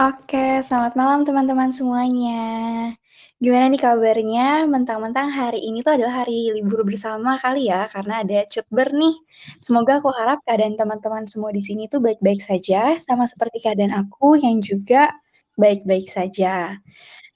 Oke, selamat malam teman-teman semuanya. Gimana nih kabarnya? Mentang-mentang hari ini tuh adalah hari libur bersama kali ya, karena ada cutber nih. Semoga aku harap keadaan teman-teman semua di sini tuh baik-baik saja, sama seperti keadaan aku yang juga baik-baik saja.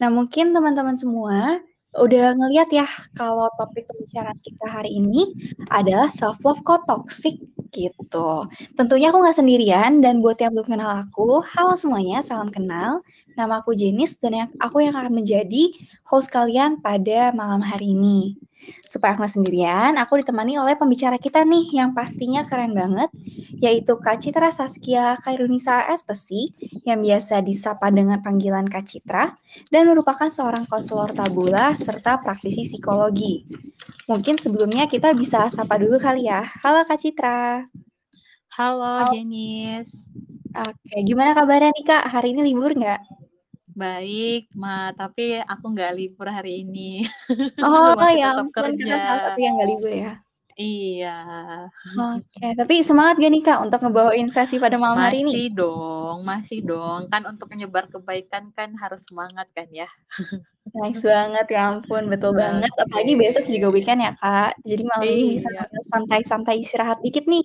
Nah, mungkin teman-teman semua udah ngeliat ya kalau topik pembicaraan kita hari ini adalah self love kok toxic gitu. Tentunya aku nggak sendirian dan buat yang belum kenal aku, halo semuanya, salam kenal. Nama aku Jenis dan aku yang akan menjadi host kalian pada malam hari ini. Supaya aku sendirian, aku ditemani oleh pembicara kita nih yang pastinya keren banget, yaitu Kak Citra Saskia Kairunisa Espesi, yang biasa disapa dengan panggilan Kak Citra, dan merupakan seorang konselor tabula serta praktisi psikologi. Mungkin sebelumnya kita bisa sapa dulu kali ya. Halo Kak Citra. Halo, Jenis. Oke, gimana kabarnya nih Kak? Hari ini libur nggak? Baik, Ma, tapi aku nggak libur hari ini. Oh, Masih ya tetap ampun, kerja. salah satu yang nggak libur ya? Iya. Oke, tapi semangat gak nih Kak untuk ngebawain sesi pada malam hari ini? Masih dong masih dong. Kan untuk menyebar kebaikan kan harus semangat kan ya. Nice banget, ya ampun, betul banget. Apalagi besok juga weekend ya Kak, jadi malam ini bisa Iya. santai-santai istirahat dikit nih.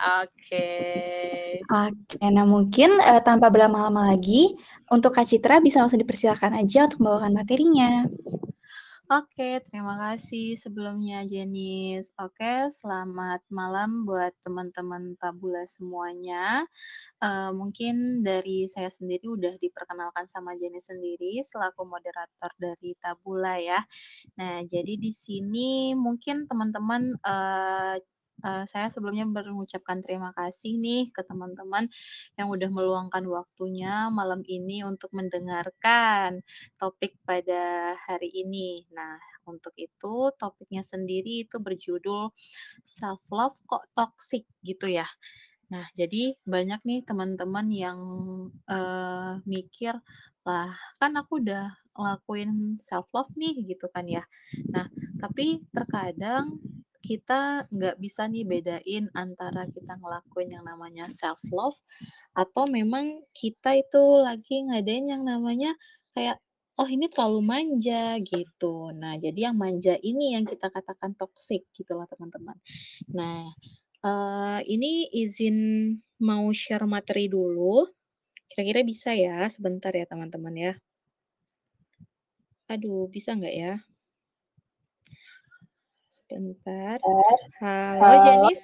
Oke. Oke, nah mungkin, eee, tanpa berlama-lama lagi, untuk Kak Citra bisa langsung dipersilakan aja untuk membawakan materinya. Oke, terima kasih sebelumnya, Jenis. Oke, selamat malam buat teman-teman tabula semuanya. Eee, mungkin dari saya sendiri udah diperkenalkan sama Jenis sendiri selaku moderator dari tabula ya. Nah, jadi di sini mungkin teman-teman, eee eee, saya sebelumnya mengucapkan terima kasih nih ke teman-teman yang udah meluangkan waktunya malam ini untuk mendengarkan topik pada hari ini. Nah, untuk itu topiknya sendiri itu berjudul self love kok toxic gitu ya. Nah, jadi banyak nih teman-teman yang, eee, mikir, "Lah, kan aku udah ngelakuin self love nih," gitu kan ya. Nah, tapi terkadang kita nggak bisa nih bedain antara kita ngelakuin yang namanya self love atau memang kita itu lagi ngadain yang namanya kayak, "Oh, ini terlalu manja," gitu. Nah, jadi yang manja ini yang kita katakan toxic gitu loh, teman-teman. Nah, eee, ini izin mau share materi dulu. Kira-kira bisa ya? Sebentar ya, teman-teman ya. Aduh, bisa nggak ya? Sebentar. Halo, Jenis?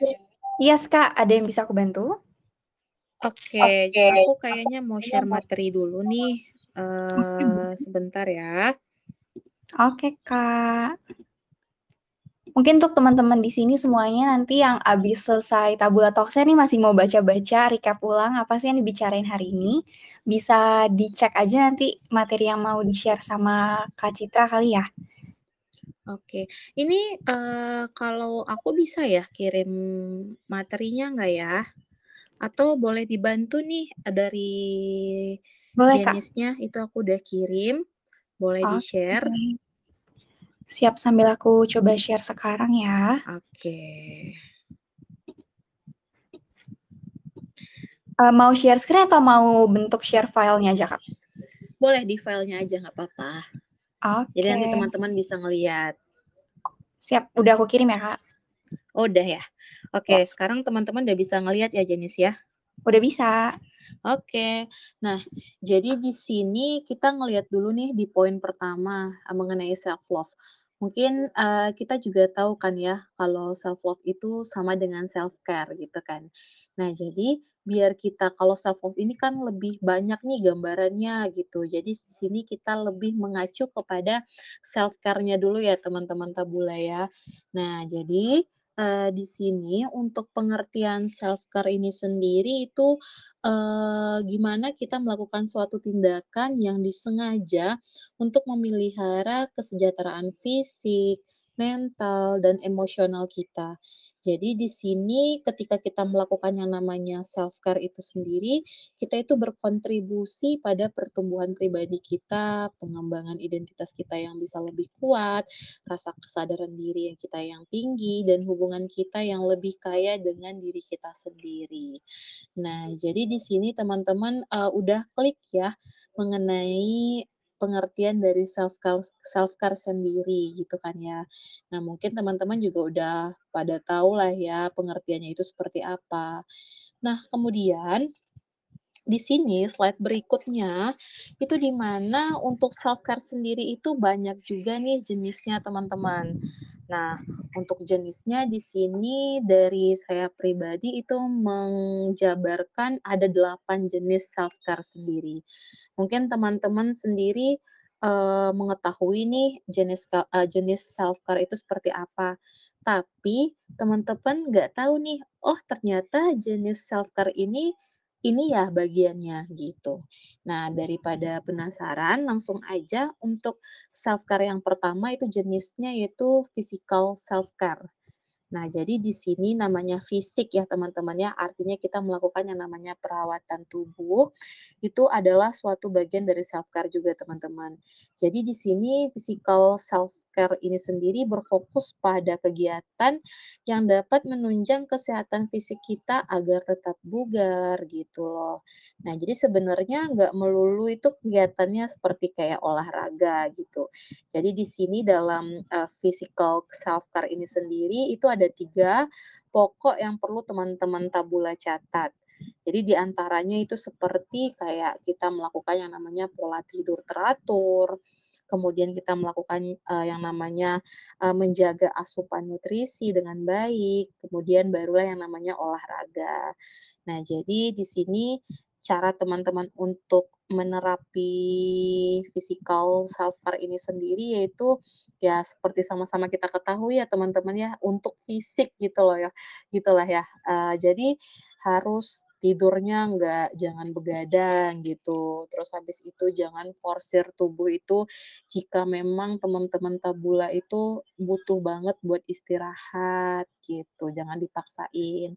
Yes, Kak, ada yang bisa aku bantu? Oke, aku kayaknya mau share materi dulu nih, eee, sebentar ya. Oke, Kak. Mungkin untuk teman-teman di sini semuanya nanti yang habis selesai tabula talks-nya nih masih mau baca-baca, recap ulang apa sih yang dibicarain hari ini, bisa dicek aja nanti materi yang mau di-share sama Kak Citra kali ya. Oke, ini, eee, kalau aku bisa ya kirim materinya nggak ya? Atau boleh dibantu nih, eee, dari Boleh, Kak. Jenisnya, itu aku udah kirim, boleh Oke. di-share? Siap, sambil aku coba share sekarang ya. Oke. Eee, mau share screen atau mau bentuk share filenya aja, Kak? Boleh di filenya aja nggak papa. Jadi nanti teman-teman bisa ngelihat. Siap, udah aku kirim ya, Kak. Oh, udah ya? Oke, Yes. sekarang teman-teman udah bisa ngelihat ya, Jenis ya? Udah bisa. Oke. Nah, jadi di sini kita ngelihat dulu nih di poin pertama, mengenai self love. Mungkin, eee, kita juga tahu kan ya kalau self love itu sama dengan self care gitu kan. Nah, jadi biar kita kalau self love ini kan lebih banyak nih gambarannya gitu. Jadi di sini kita lebih mengacu kepada self care-nya dulu ya, teman-teman tabula ya. Nah, jadi, eee, di sini untuk pengertian self care ini sendiri itu, eee, gimana kita melakukan suatu tindakan yang disengaja untuk memelihara kesejahteraan fisik, mental, dan emosional kita. Jadi di sini ketika kita melakukan yang namanya self-care itu sendiri, kita itu berkontribusi pada pertumbuhan pribadi kita, pengembangan identitas kita yang bisa lebih kuat, rasa kesadaran diri yang kita yang tinggi, dan hubungan kita yang lebih kaya dengan diri kita sendiri. Nah, jadi di sini teman-teman, eee, udah klik ya mengenai pengertian dari self-care self-care sendiri gitu kan ya. Nah, mungkin teman-teman juga udah pada tahu lah ya pengertiannya itu seperti apa. Nah, kemudian di sini slide berikutnya, itu di mana untuk self-care sendiri itu banyak juga nih jenisnya teman-teman. Nah, untuk jenisnya di sini dari saya pribadi itu menjabarkan ada 8 jenis self-care sendiri. Mungkin teman-teman sendiri, eee, mengetahui nih jenis eee, jenis self-care itu seperti apa. Tapi teman-teman nggak tahu nih, oh ternyata jenis self-care ini ini ya bagiannya, gitu. Nah, daripada penasaran, langsung aja untuk self-care yang pertama itu jenisnya yaitu physical self-care. Nah, jadi di sini namanya fisik ya teman-teman ya, artinya kita melakukan yang namanya perawatan tubuh, itu adalah suatu bagian dari self-care juga teman-teman. Jadi di sini physical self-care ini sendiri berfokus pada kegiatan yang dapat menunjang kesehatan fisik kita agar tetap bugar gitu loh. Nah, jadi sebenarnya nggak melulu itu kegiatannya seperti kayak olahraga gitu. Jadi di sini dalam, eee, physical self-care ini sendiri itu ada 3 pokok yang perlu teman-teman tabula catat. Jadi di antaranya itu seperti kayak kita melakukan yang namanya pola tidur teratur, kemudian kita melakukan, eee, yang namanya, eee, menjaga asupan nutrisi dengan baik, kemudian barulah yang namanya olahraga. Nah, jadi di sini cara teman-teman untuk menerapi physical self-care ini sendiri yaitu ya seperti sama-sama kita ketahui ya teman-teman ya, untuk fisik gitu loh ya, gitulah ya. Eee, jadi harus tidurnya nggak jangan begadang gitu, terus habis itu jangan forsir tubuh itu jika memang teman-teman tabula itu butuh banget buat istirahat gitu, jangan dipaksain.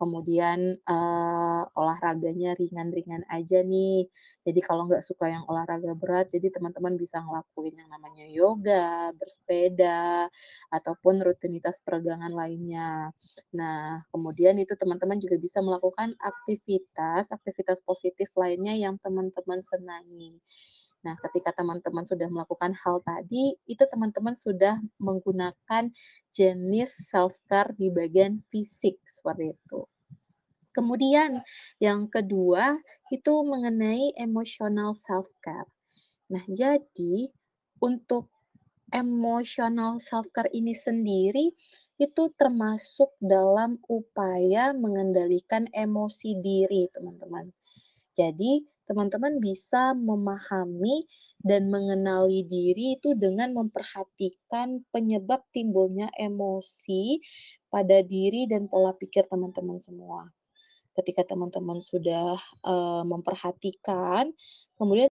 Kemudian, eee, olahraganya ringan-ringan aja nih. Jadi kalau nggak suka yang olahraga berat, jadi teman-teman bisa ngelakuin yang namanya yoga, bersepeda, ataupun rutinitas peregangan lainnya. Nah, kemudian itu teman-teman juga bisa melakukan aktivitas aktivitas positif lainnya yang teman-teman senangi. Nah, ketika teman-teman sudah melakukan hal tadi, itu teman-teman sudah menggunakan jenis self-care di bagian fisik, seperti itu. Kemudian yang kedua, itu mengenai emotional self-care. Nah, jadi untuk emotional self-care ini sendiri, itu termasuk dalam upaya mengendalikan emosi diri, teman-teman. Jadi, teman-teman bisa memahami dan mengenali diri itu dengan memperhatikan penyebab timbulnya emosi pada diri dan pola pikir teman-teman semua. Ketika teman-teman sudah, eee, memperhatikan, kemudian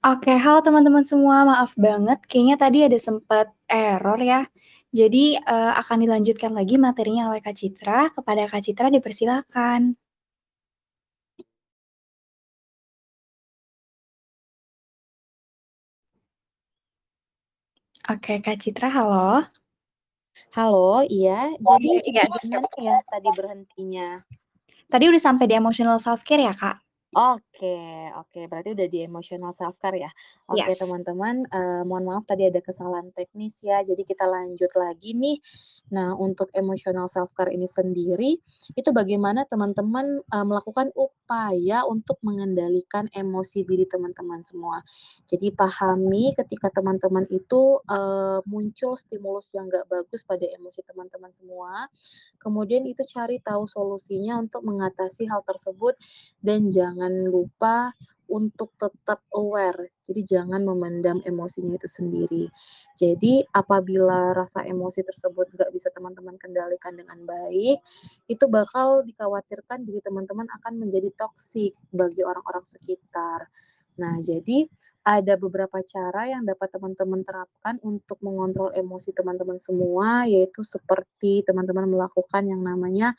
Oke, halo teman-teman semua, maaf banget kayaknya tadi ada sempet error ya. Jadi, eee, akan dilanjutkan lagi materinya oleh Kak Citra, kepada Kak Citra dipersilakan. Oke, Kak Citra, halo? Halo, iya. Oh, Jadi iya iya, bagaimana ya tadi berhentinya? Tadi udah sampai di emotional self-care ya, Kak? Oke oke, berarti udah di emotional self-care ya? Oke Yes. teman-teman, eee, mohon maaf tadi ada kesalahan teknis ya, jadi kita lanjut lagi nih. Nah, untuk emotional self-care ini sendiri, itu bagaimana teman-teman, eee, melakukan upaya untuk mengendalikan emosi diri teman-teman semua. Jadi pahami ketika teman-teman itu, eee, muncul stimulus yang nggak bagus pada emosi teman-teman semua, kemudian itu cari tahu solusinya untuk mengatasi hal tersebut dan jangan lupa untuk tetap aware, jadi jangan memendam emosinya itu sendiri. Jadi apabila rasa emosi tersebut nggak bisa teman-teman kendalikan dengan baik, itu bakal dikhawatirkan diri teman-teman akan menjadi toksik bagi orang-orang sekitar. Nah, jadi ada beberapa cara yang dapat teman-teman terapkan untuk mengontrol emosi teman-teman semua, yaitu seperti teman-teman melakukan yang namanya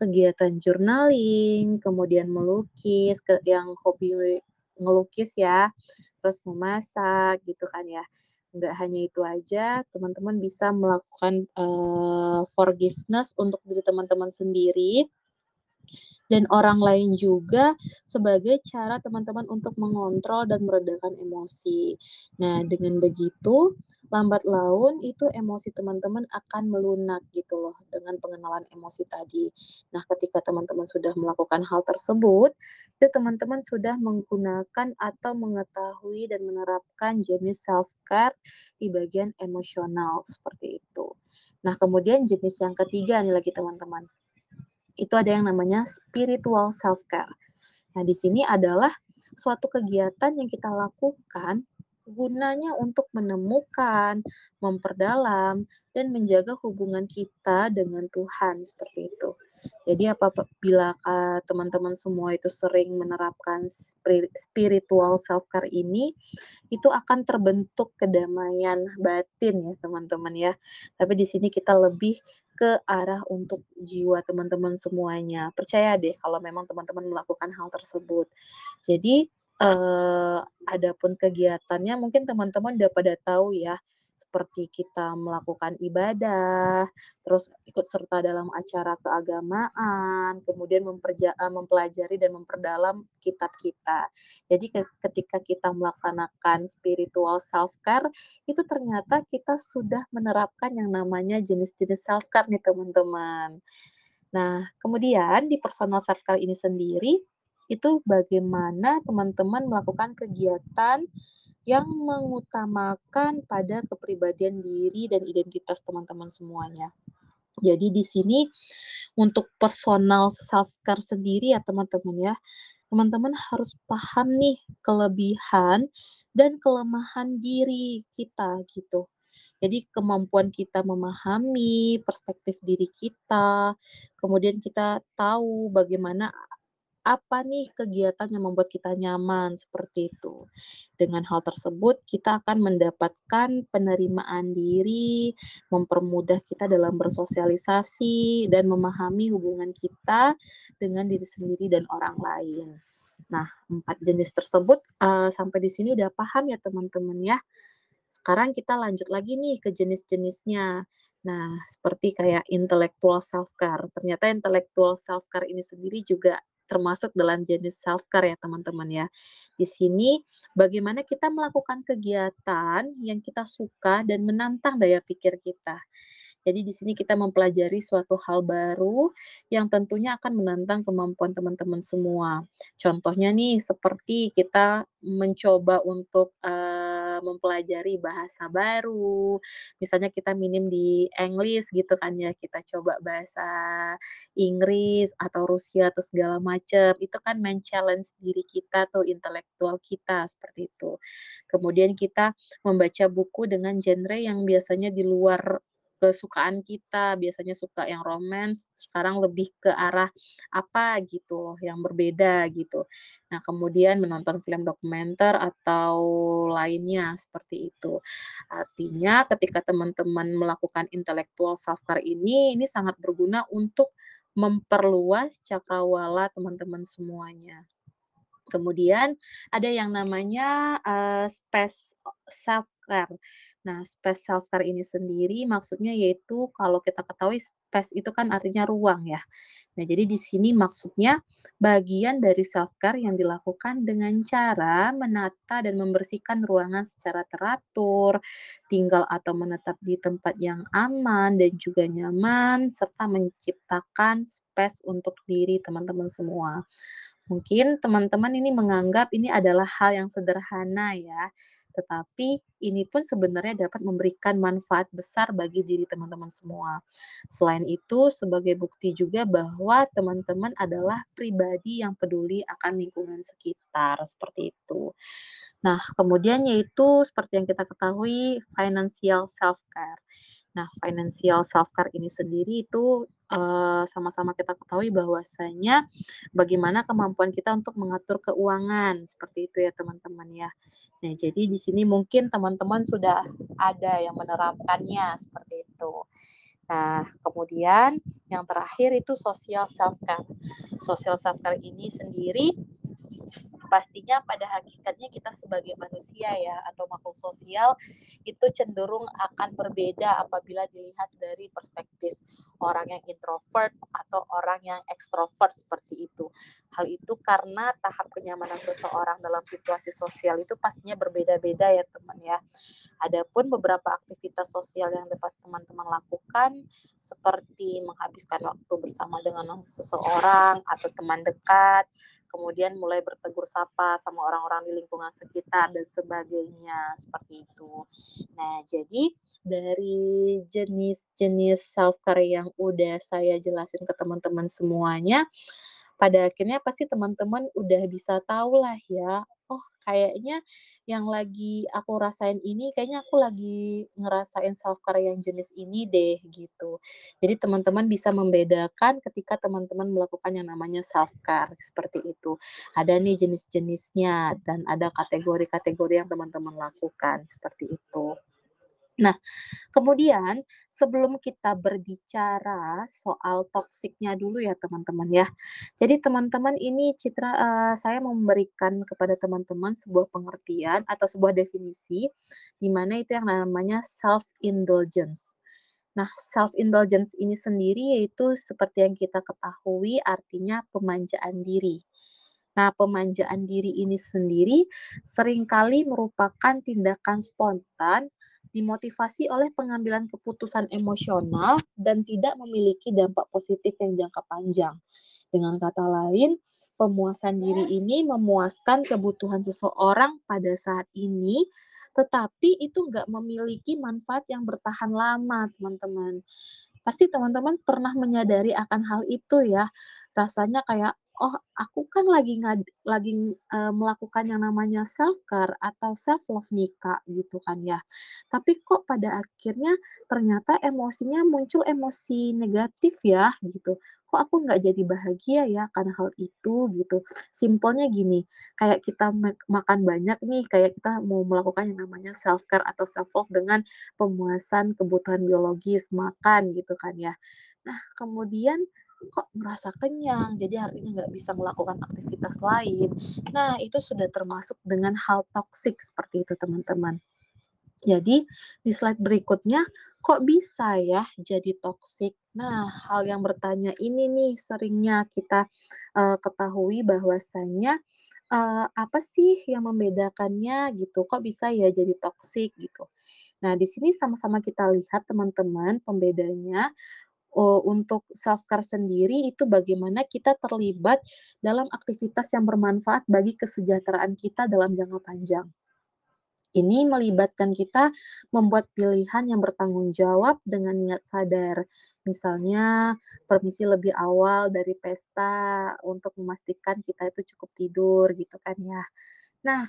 kegiatan journaling, kemudian melukis, ke yang hobi ngelukis ya, terus memasak gitu kan ya. Nggak hanya itu aja, teman-teman bisa melakukan, eee, forgiveness untuk diri teman-teman sendiri dan orang lain juga sebagai cara teman-teman untuk mengontrol dan meredakan emosi. Nah, dengan begitu, lambat laun itu emosi teman-teman akan melunak gitu loh dengan pengenalan emosi tadi. Nah, ketika teman-teman sudah melakukan hal tersebut, itu teman-teman sudah menggunakan atau mengetahui dan menerapkan jenis self-care di bagian emosional, seperti itu. Nah, kemudian jenis yang ketiga nih lagi teman-teman itu ada yang namanya spiritual self-care. Nah, di sini adalah suatu kegiatan yang kita lakukan gunanya untuk menemukan, memperdalam, dan menjaga hubungan kita dengan Tuhan, seperti itu. Jadi apabila uh, teman-teman semua itu sering menerapkan spiritual self-care ini, itu akan terbentuk kedamaian batin ya teman-teman ya. Tapi di sini kita lebih ke arah untuk jiwa teman-teman semuanya. Percaya deh kalau memang teman-teman melakukan hal tersebut. Jadi, eee, adapun kegiatannya mungkin teman-teman udah pada tahu ya, seperti kita melakukan ibadah, terus ikut serta dalam acara keagamaan, kemudian memperja eee, mempelajari dan memperdalam kitab kita. Jadi ke ketika kita melaksanakan spiritual self-care, itu ternyata kita sudah menerapkan yang namanya jenis-jenis self-care nih teman-teman. Nah, kemudian di personal self-care ini sendiri, itu bagaimana teman-teman melakukan kegiatan yang mengutamakan pada kepribadian diri dan identitas teman-teman semuanya. Jadi di sini untuk personal self-care sendiri ya teman-teman ya, teman-teman harus paham nih kelebihan dan kelemahan diri kita gitu. Jadi kemampuan kita memahami perspektif diri kita, kemudian kita tahu bagaimana apa nih kegiatan yang membuat kita nyaman, seperti itu. Dengan hal tersebut, kita akan mendapatkan penerimaan diri, mempermudah kita dalam bersosialisasi, dan memahami hubungan kita dengan diri sendiri dan orang lain. Nah, empat jenis tersebut, uh, sampai di sini udah paham ya teman-teman ya. Sekarang kita lanjut lagi nih ke jenis-jenisnya. Nah, seperti kayak intellectual self-care. Ternyata intellectual self-care ini sendiri juga termasuk dalam jenis self-care ya teman-teman ya. Di sini bagaimana kita melakukan kegiatan yang kita suka dan menantang daya pikir kita. Jadi di sini kita mempelajari suatu hal baru yang tentunya akan menantang kemampuan teman-teman semua. Contohnya nih seperti kita mencoba untuk uh, mempelajari bahasa baru, misalnya kita minim di English gitu kan ya, kita coba bahasa Inggris atau Rusia atau segala macam, itu kan men-challenge diri kita tuh, intelektual kita, seperti itu. Kemudian kita membaca buku dengan genre yang biasanya di luar kesukaan kita, biasanya suka yang romance, sekarang lebih ke arah apa gitu loh, yang berbeda gitu. Nah, kemudian menonton film dokumenter atau lainnya seperti itu. Artinya ketika teman-teman melakukan intellectual self-care ini, ini sangat berguna untuk memperluas cakrawala teman-teman semuanya. Kemudian ada yang namanya, eee, space Nah, space self-care ini sendiri maksudnya yaitu kalau kita ketahui space itu kan artinya ruang ya. Nah, jadi di sini maksudnya bagian dari self-care yang dilakukan dengan cara menata dan membersihkan ruangan secara teratur, tinggal atau menetap di tempat yang aman dan juga nyaman, serta menciptakan space untuk diri teman-teman semua. Mungkin teman-teman ini menganggap ini adalah hal yang sederhana ya, tetapi ini pun sebenarnya dapat memberikan manfaat besar bagi diri teman-teman semua. Selain itu, sebagai bukti juga bahwa teman-teman adalah pribadi yang peduli akan lingkungan sekitar, seperti itu. Nah, kemudian yaitu seperti yang kita ketahui, financial self-care. Nah, financial self-care ini sendiri itu uh, sama-sama kita ketahui bahwasanya bagaimana kemampuan kita untuk mengatur keuangan seperti itu ya teman-teman ya. Nah, jadi di sini mungkin teman-teman sudah ada yang menerapkannya seperti itu. Nah, kemudian yang terakhir itu social self-care. Social self-care ini sendiri pastinya pada hakikatnya kita sebagai manusia ya atau makhluk sosial itu cenderung akan berbeda apabila dilihat dari perspektif orang yang introvert atau orang yang ekstrovert seperti itu. Hal itu karena tahap kenyamanan seseorang dalam situasi sosial itu pastinya berbeda-beda ya teman ya. Adapun beberapa aktivitas sosial yang dapat teman-teman lakukan seperti menghabiskan waktu bersama dengan seseorang atau teman dekat kemudian mulai bertegur sapa sama orang-orang di lingkungan sekitar dan sebagainya seperti itu. Nah, jadi dari jenis-jenis self care yang udah saya jelasin ke teman-teman semuanya, pada akhirnya pasti teman-teman udah bisa tahu lah ya, oh kayaknya yang lagi aku rasain ini kayaknya aku lagi ngerasain self care yang jenis ini deh gitu. Jadi teman-teman bisa membedakan ketika teman-teman melakukan yang namanya self care seperti itu. Ada nih jenis-jenisnya dan ada kategori-kategori yang teman-teman lakukan seperti itu. Nah, kemudian sebelum kita berbicara soal toksiknya dulu ya teman-teman ya. Jadi teman-teman ini Citra uh, saya memberikan kepada teman-teman sebuah pengertian atau sebuah definisi di mana itu yang namanya self indulgence. Nah, self indulgence ini sendiri yaitu seperti yang kita ketahui artinya pemanjaan diri. Nah, pemanjaan diri ini sendiri sering kali merupakan tindakan spontan dimotivasi oleh pengambilan keputusan emosional dan tidak memiliki dampak positif yang jangka panjang. Dengan kata lain, pemuasan diri ini memuaskan kebutuhan seseorang pada saat ini, tetapi itu nggak memiliki manfaat yang bertahan lama, teman-teman. Pasti teman-teman pernah menyadari akan hal itu ya. Rasanya kayak, oh aku kan lagi ngad lagi, uh, melakukan yang namanya self care atau self love nih gitu kan ya. Tapi kok pada akhirnya ternyata emosinya muncul emosi negatif ya, gitu. Kok aku nggak jadi bahagia ya karena hal itu, gitu. Simpelnya gini, kayak kita makan banyak nih, kayak kita mau melakukan yang namanya self care atau self love dengan pemuasan kebutuhan biologis, makan gitu kan ya. Nah, kemudian kok ngerasa kenyang, jadi artinya nggak bisa melakukan aktivitas lain. Nah, itu sudah termasuk dengan hal toksik seperti itu, teman-teman. Jadi, di slide berikutnya, kok bisa ya jadi toksik? Nah, hal yang bertanya ini nih seringnya kita uh, ketahui bahwasanya uh, apa sih yang membedakannya gitu? Kok bisa ya jadi toksik gitu? Nah, di sini sama-sama kita lihat teman-teman pembedanya uh, untuk self care sendiri itu bagaimana kita terlibat dalam aktivitas yang bermanfaat bagi kesejahteraan kita dalam jangka panjang. Ini melibatkan kita membuat pilihan yang bertanggung jawab dengan niat sadar. Misalnya, permisi lebih awal dari pesta untuk memastikan kita itu cukup tidur gitu kan ya. Nah,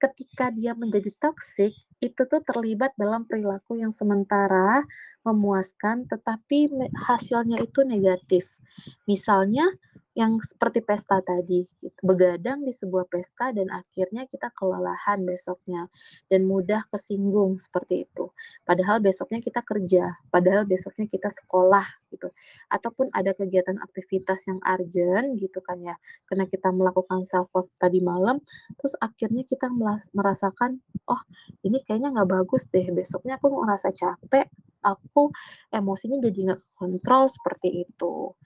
ketika dia menjadi toksik, itu tuh terlibat dalam perilaku yang sementara memuaskan, tetapi hasilnya itu negatif. Misalnya, yang seperti pesta tadi, begadang di sebuah pesta dan akhirnya kita kelelahan besoknya dan mudah kesinggung seperti itu. Padahal besoknya kita kerja, padahal besoknya kita sekolah gitu. Ataupun ada kegiatan aktivitas yang urgent gitu kan ya, karena kita melakukan self love tadi malam, terus akhirnya kita merasakan, oh ini kayaknya nggak bagus deh, besoknya aku ngerasa capek, aku emosinya jadi nggak kontrol seperti itu.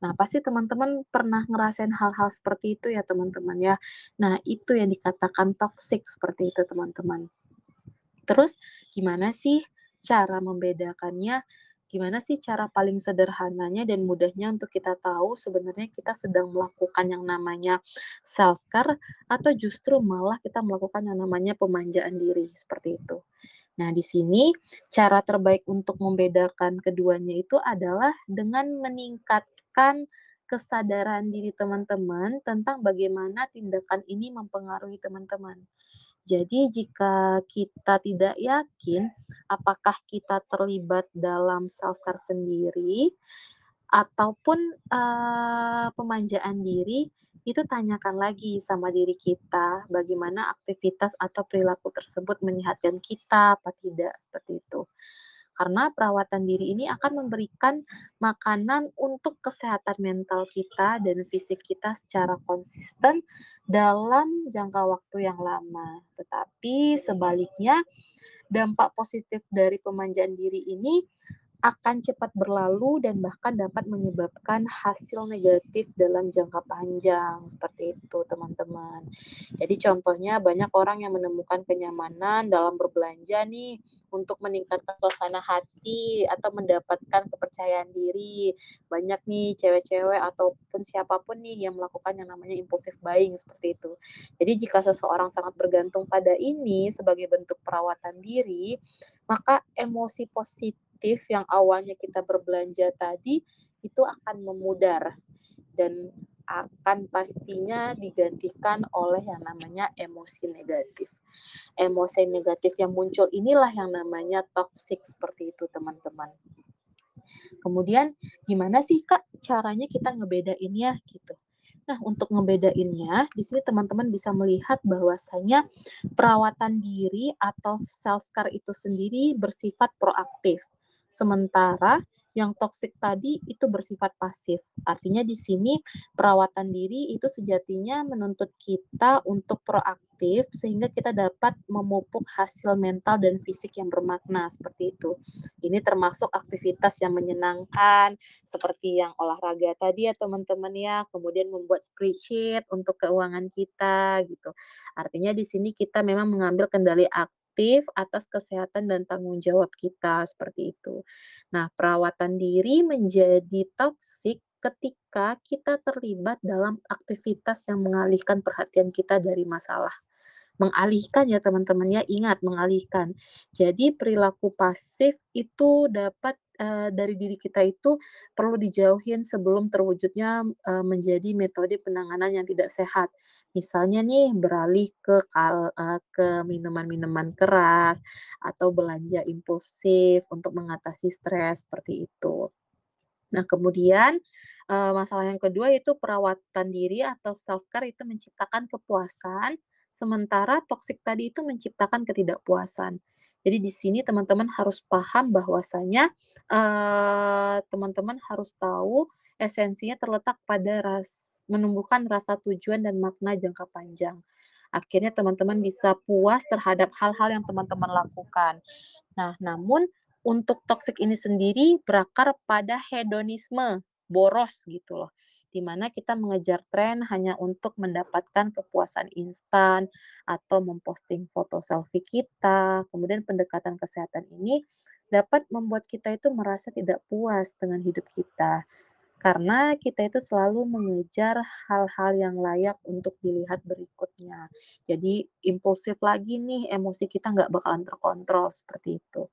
Nah, pasti teman-teman pernah ngerasain hal-hal seperti itu ya, teman-teman ya. Nah, itu yang dikatakan toxic seperti itu, teman-teman. Terus gimana sih cara membedakannya? gimana sih cara paling sederhananya dan mudahnya untuk kita tahu sebenarnya kita sedang melakukan yang namanya self-care atau justru malah kita melakukan yang namanya pemanjaan diri, seperti itu. Nah, di sini cara terbaik untuk membedakan keduanya itu adalah dengan meningkatkan kesadaran diri teman-teman tentang bagaimana tindakan ini mempengaruhi teman-teman. Jadi jika kita tidak yakin apakah kita terlibat dalam self-care sendiri ataupun, eee, pemanjaan diri, itu tanyakan lagi sama diri kita, bagaimana aktivitas atau perilaku tersebut menyehatkan kita apa tidak, seperti itu. Karena perawatan diri ini akan memberikan makanan untuk kesehatan mental kita dan fisik kita secara konsisten dalam jangka waktu yang lama. Tetapi sebaliknya, dampak positif dari pemanjaan diri ini akan cepat berlalu dan bahkan dapat menyebabkan hasil negatif dalam jangka panjang, seperti itu teman-teman. Jadi contohnya banyak orang yang menemukan kenyamanan dalam berbelanja nih untuk meningkatkan suasana hati atau mendapatkan kepercayaan diri. Banyak nih cewek-cewek ataupun siapa pun nih yang melakukan yang namanya impulsive buying seperti itu. Jadi jika seseorang sangat bergantung pada ini sebagai bentuk perawatan diri, maka emosi positif yang awalnya kita berbelanja tadi, itu akan memudar dan akan pastinya digantikan oleh yang namanya emosi negatif. Emosi negatif yang muncul inilah yang namanya toxic seperti itu teman-teman. Kemudian gimana sih Kak caranya kita ngebedainnya gitu? Nah, untuk ngebedainnya, di sini teman-teman bisa melihat bahwasanya perawatan diri atau self care itu sendiri bersifat proaktif. Sementara yang toksik tadi itu bersifat pasif. Artinya di sini perawatan diri itu sejatinya menuntut kita untuk proaktif sehingga kita dapat memupuk hasil mental dan fisik yang bermakna seperti itu. Ini termasuk aktivitas yang menyenangkan seperti yang olahraga tadi ya teman-teman ya, kemudian membuat spreadsheet untuk keuangan kita gitu. Artinya di sini kita memang mengambil kendali aktif aktif atas kesehatan dan tanggung jawab kita, seperti itu. Nah, perawatan diri menjadi toksik ketika kita terlibat dalam aktivitas yang mengalihkan perhatian kita dari masalah mengalihkan ya teman-teman ya, ingat mengalihkan. Jadi perilaku pasif itu dapat uh, dari diri kita itu perlu dijauhin sebelum terwujudnya uh, menjadi metode penanganan yang tidak sehat. Misalnya nih beralih ke kal uh, ke minuman-minuman keras atau belanja impulsif untuk mengatasi stres seperti itu. Nah, kemudian uh, masalah yang kedua itu perawatan diri atau self care itu menciptakan kepuasan Sementara toksik tadi itu menciptakan ketidakpuasan. Jadi di sini teman-teman harus paham bahwasanya, teman-teman harus tahu esensinya terletak pada ras menumbuhkan rasa tujuan dan makna jangka panjang. Akhirnya teman-teman bisa puas terhadap hal-hal yang teman-teman lakukan. Nah, namun untuk toksik ini sendiri berakar pada hedonisme, boros gitu loh di mana kita mengejar tren hanya untuk mendapatkan kepuasan instan atau memposting foto selfie kita. Kemudian pendekatan kesehatan ini dapat membuat kita itu merasa tidak puas dengan hidup kita. Karena kita itu selalu mengejar hal-hal yang layak untuk dilihat berikutnya. Jadi impulsif lagi nih, emosi kita nggak bakalan terkontrol seperti itu.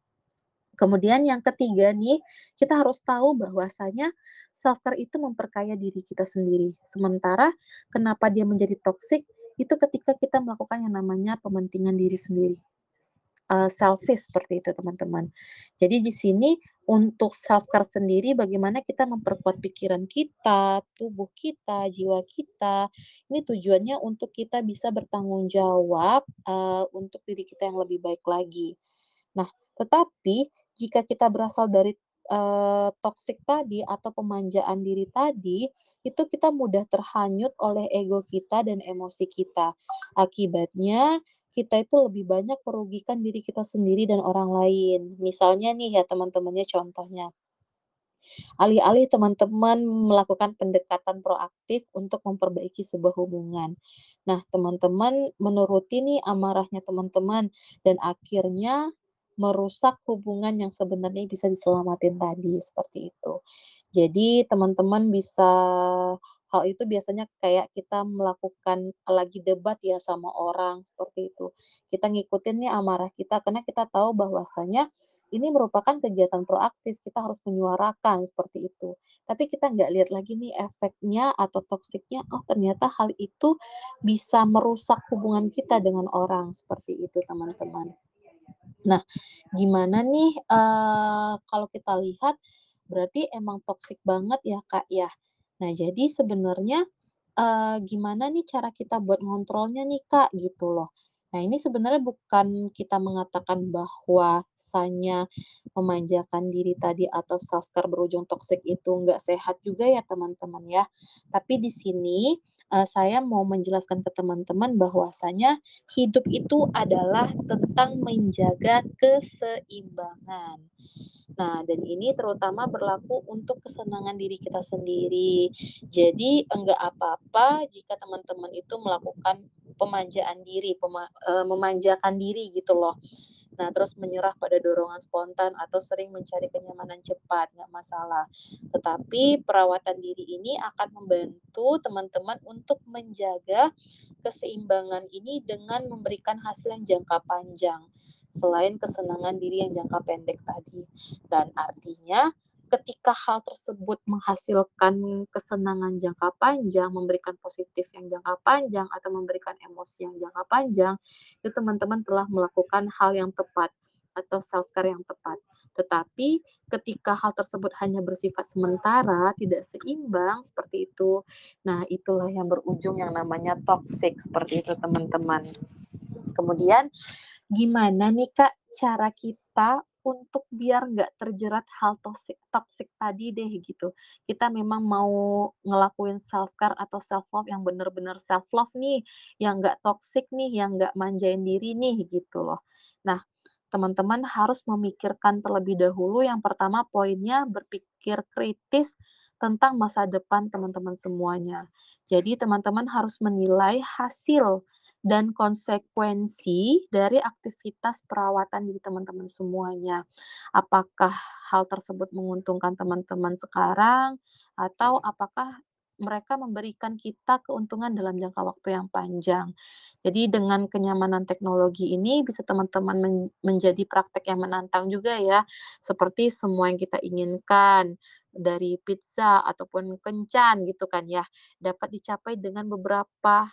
Kemudian yang ketiga nih, kita harus tahu bahwasanya self-care itu memperkaya diri kita sendiri. Sementara kenapa dia menjadi toksik, itu ketika kita melakukan yang namanya pementingan diri sendiri. Uh, selfish seperti itu teman-teman. Jadi di sini untuk self-care sendiri bagaimana kita memperkuat pikiran kita, tubuh kita, jiwa kita. Ini tujuannya untuk kita bisa bertanggung jawab uh, untuk diri kita yang lebih baik lagi. Nah, tetapi jika kita berasal dari uh, toksik tadi atau pemanjaan diri tadi, itu kita mudah terhanyut oleh ego kita dan emosi kita. Akibatnya kita itu lebih banyak merugikan diri kita sendiri dan orang lain. Misalnya nih ya teman-temannya contohnya. Alih-alih teman-teman melakukan pendekatan proaktif untuk memperbaiki sebuah hubungan. Nah, teman-teman menuruti nih amarahnya teman-teman dan akhirnya merusak hubungan yang sebenarnya bisa diselamatin tadi, seperti itu. Jadi teman-teman bisa hal itu biasanya kayak kita melakukan lagi debat ya sama orang, seperti itu. Kita ngikutin nih amarah kita karena kita tahu bahwasanya ini merupakan kegiatan proaktif, kita harus menyuarakan, seperti itu. Tapi kita nggak lihat lagi nih efeknya atau toksiknya, oh ternyata hal itu bisa merusak hubungan kita dengan orang, seperti itu teman-teman. Nah, gimana nih, eee, kalau kita lihat berarti emang toksik banget ya, Kak, ya. Nah, jadi sebenarnya, eee, gimana nih cara kita buat ngontrolnya nih, Kak, gitu loh. Nah, ini sebenarnya bukan kita mengatakan bahwasanya memanjakan diri tadi atau self-care berujung toksik itu nggak sehat juga ya, teman-teman ya. Tapi di sini, eee, saya mau menjelaskan ke teman-teman bahwasanya hidup itu adalah tentang menjaga keseimbangan. Nah, dan ini terutama berlaku untuk kesenangan diri kita sendiri. Jadi, enggak apa-apa jika teman-teman itu melakukan pemanjaan diri, pema eee, memanjakan diri gitu loh. Nah, terus menyerah pada dorongan spontan atau sering mencari kenyamanan cepat, nggak masalah. Tetapi perawatan diri ini akan membantu teman-teman untuk menjaga keseimbangan ini dengan memberikan hasil yang jangka panjang, selain kesenangan diri yang jangka pendek tadi. Dan artinya ketika hal tersebut menghasilkan kesenangan jangka panjang, memberikan positif yang jangka panjang, atau memberikan emosi yang jangka panjang, itu teman-teman telah melakukan hal yang tepat atau self-care yang tepat. Tetapi ketika hal tersebut hanya bersifat sementara, tidak seimbang seperti itu, nah itulah yang berujung yang namanya toxic seperti itu teman-teman. Kemudian gimana nih Kak cara kita untuk biar nggak terjerat hal toksik toksik tadi deh gitu. Kita memang mau ngelakuin self-care atau self-love yang bener-bener self-love nih, yang nggak toksik nih, yang nggak manjain diri nih gitu loh. Nah, teman-teman harus memikirkan terlebih dahulu yang pertama poinnya berpikir kritis tentang masa depan teman-teman semuanya. Jadi teman-teman harus menilai hasil dan konsekuensi dari aktivitas perawatan diri teman-teman semuanya. Apakah hal tersebut menguntungkan teman-teman sekarang, atau apakah mereka memberikan kita keuntungan dalam jangka waktu yang panjang. Jadi dengan kenyamanan teknologi ini bisa teman-teman men menjadi praktek yang menantang juga ya, seperti semua yang kita inginkan, dari pizza ataupun kencan gitu kan ya, dapat dicapai dengan beberapa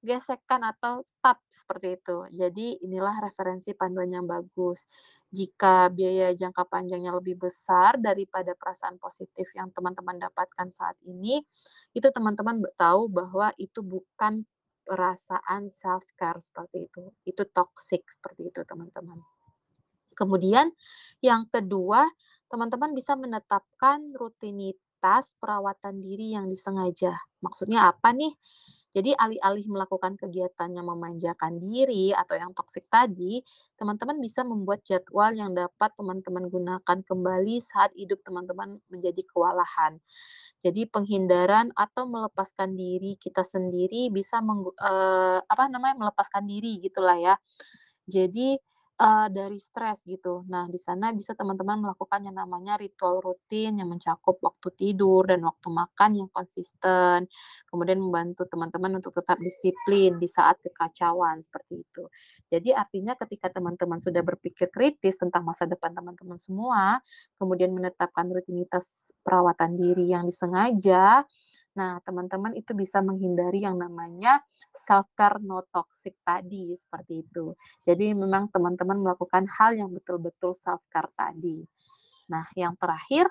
Gesekan atau tap, seperti itu. Jadi inilah referensi panduan yang bagus. Jika biaya jangka panjangnya lebih besar daripada perasaan positif yang teman-teman dapatkan saat ini, itu teman-teman tahu bahwa itu bukan perasaan self-care seperti itu. Itu toxic seperti itu, teman-teman. Kemudian yang kedua, teman-teman bisa menetapkan rutinitas perawatan diri yang disengaja. Maksudnya apa nih? Jadi alih-alih melakukan kegiatan yang memanjakan diri atau yang toksik tadi, teman-teman bisa membuat jadwal yang dapat teman-teman gunakan kembali saat hidup teman-teman menjadi kewalahan. Jadi penghindaran atau melepaskan diri kita sendiri bisa menggu eee, apa namanya, melepaskan diri gitulah ya. Jadi Eee, dari stres gitu. Nah, di sana bisa teman-teman melakukan yang namanya ritual rutin yang mencakup waktu tidur dan waktu makan yang konsisten, kemudian membantu teman-teman untuk tetap disiplin di saat kekacauan, seperti itu. Jadi artinya ketika teman-teman sudah berpikir kritis tentang masa depan teman-teman semua, kemudian menetapkan rutinitas perawatan diri yang disengaja, Nah, teman-teman itu bisa menghindari yang namanya self-care no toxic tadi, seperti itu. Jadi memang teman-teman melakukan hal yang betul-betul self-care tadi. Nah, yang terakhir,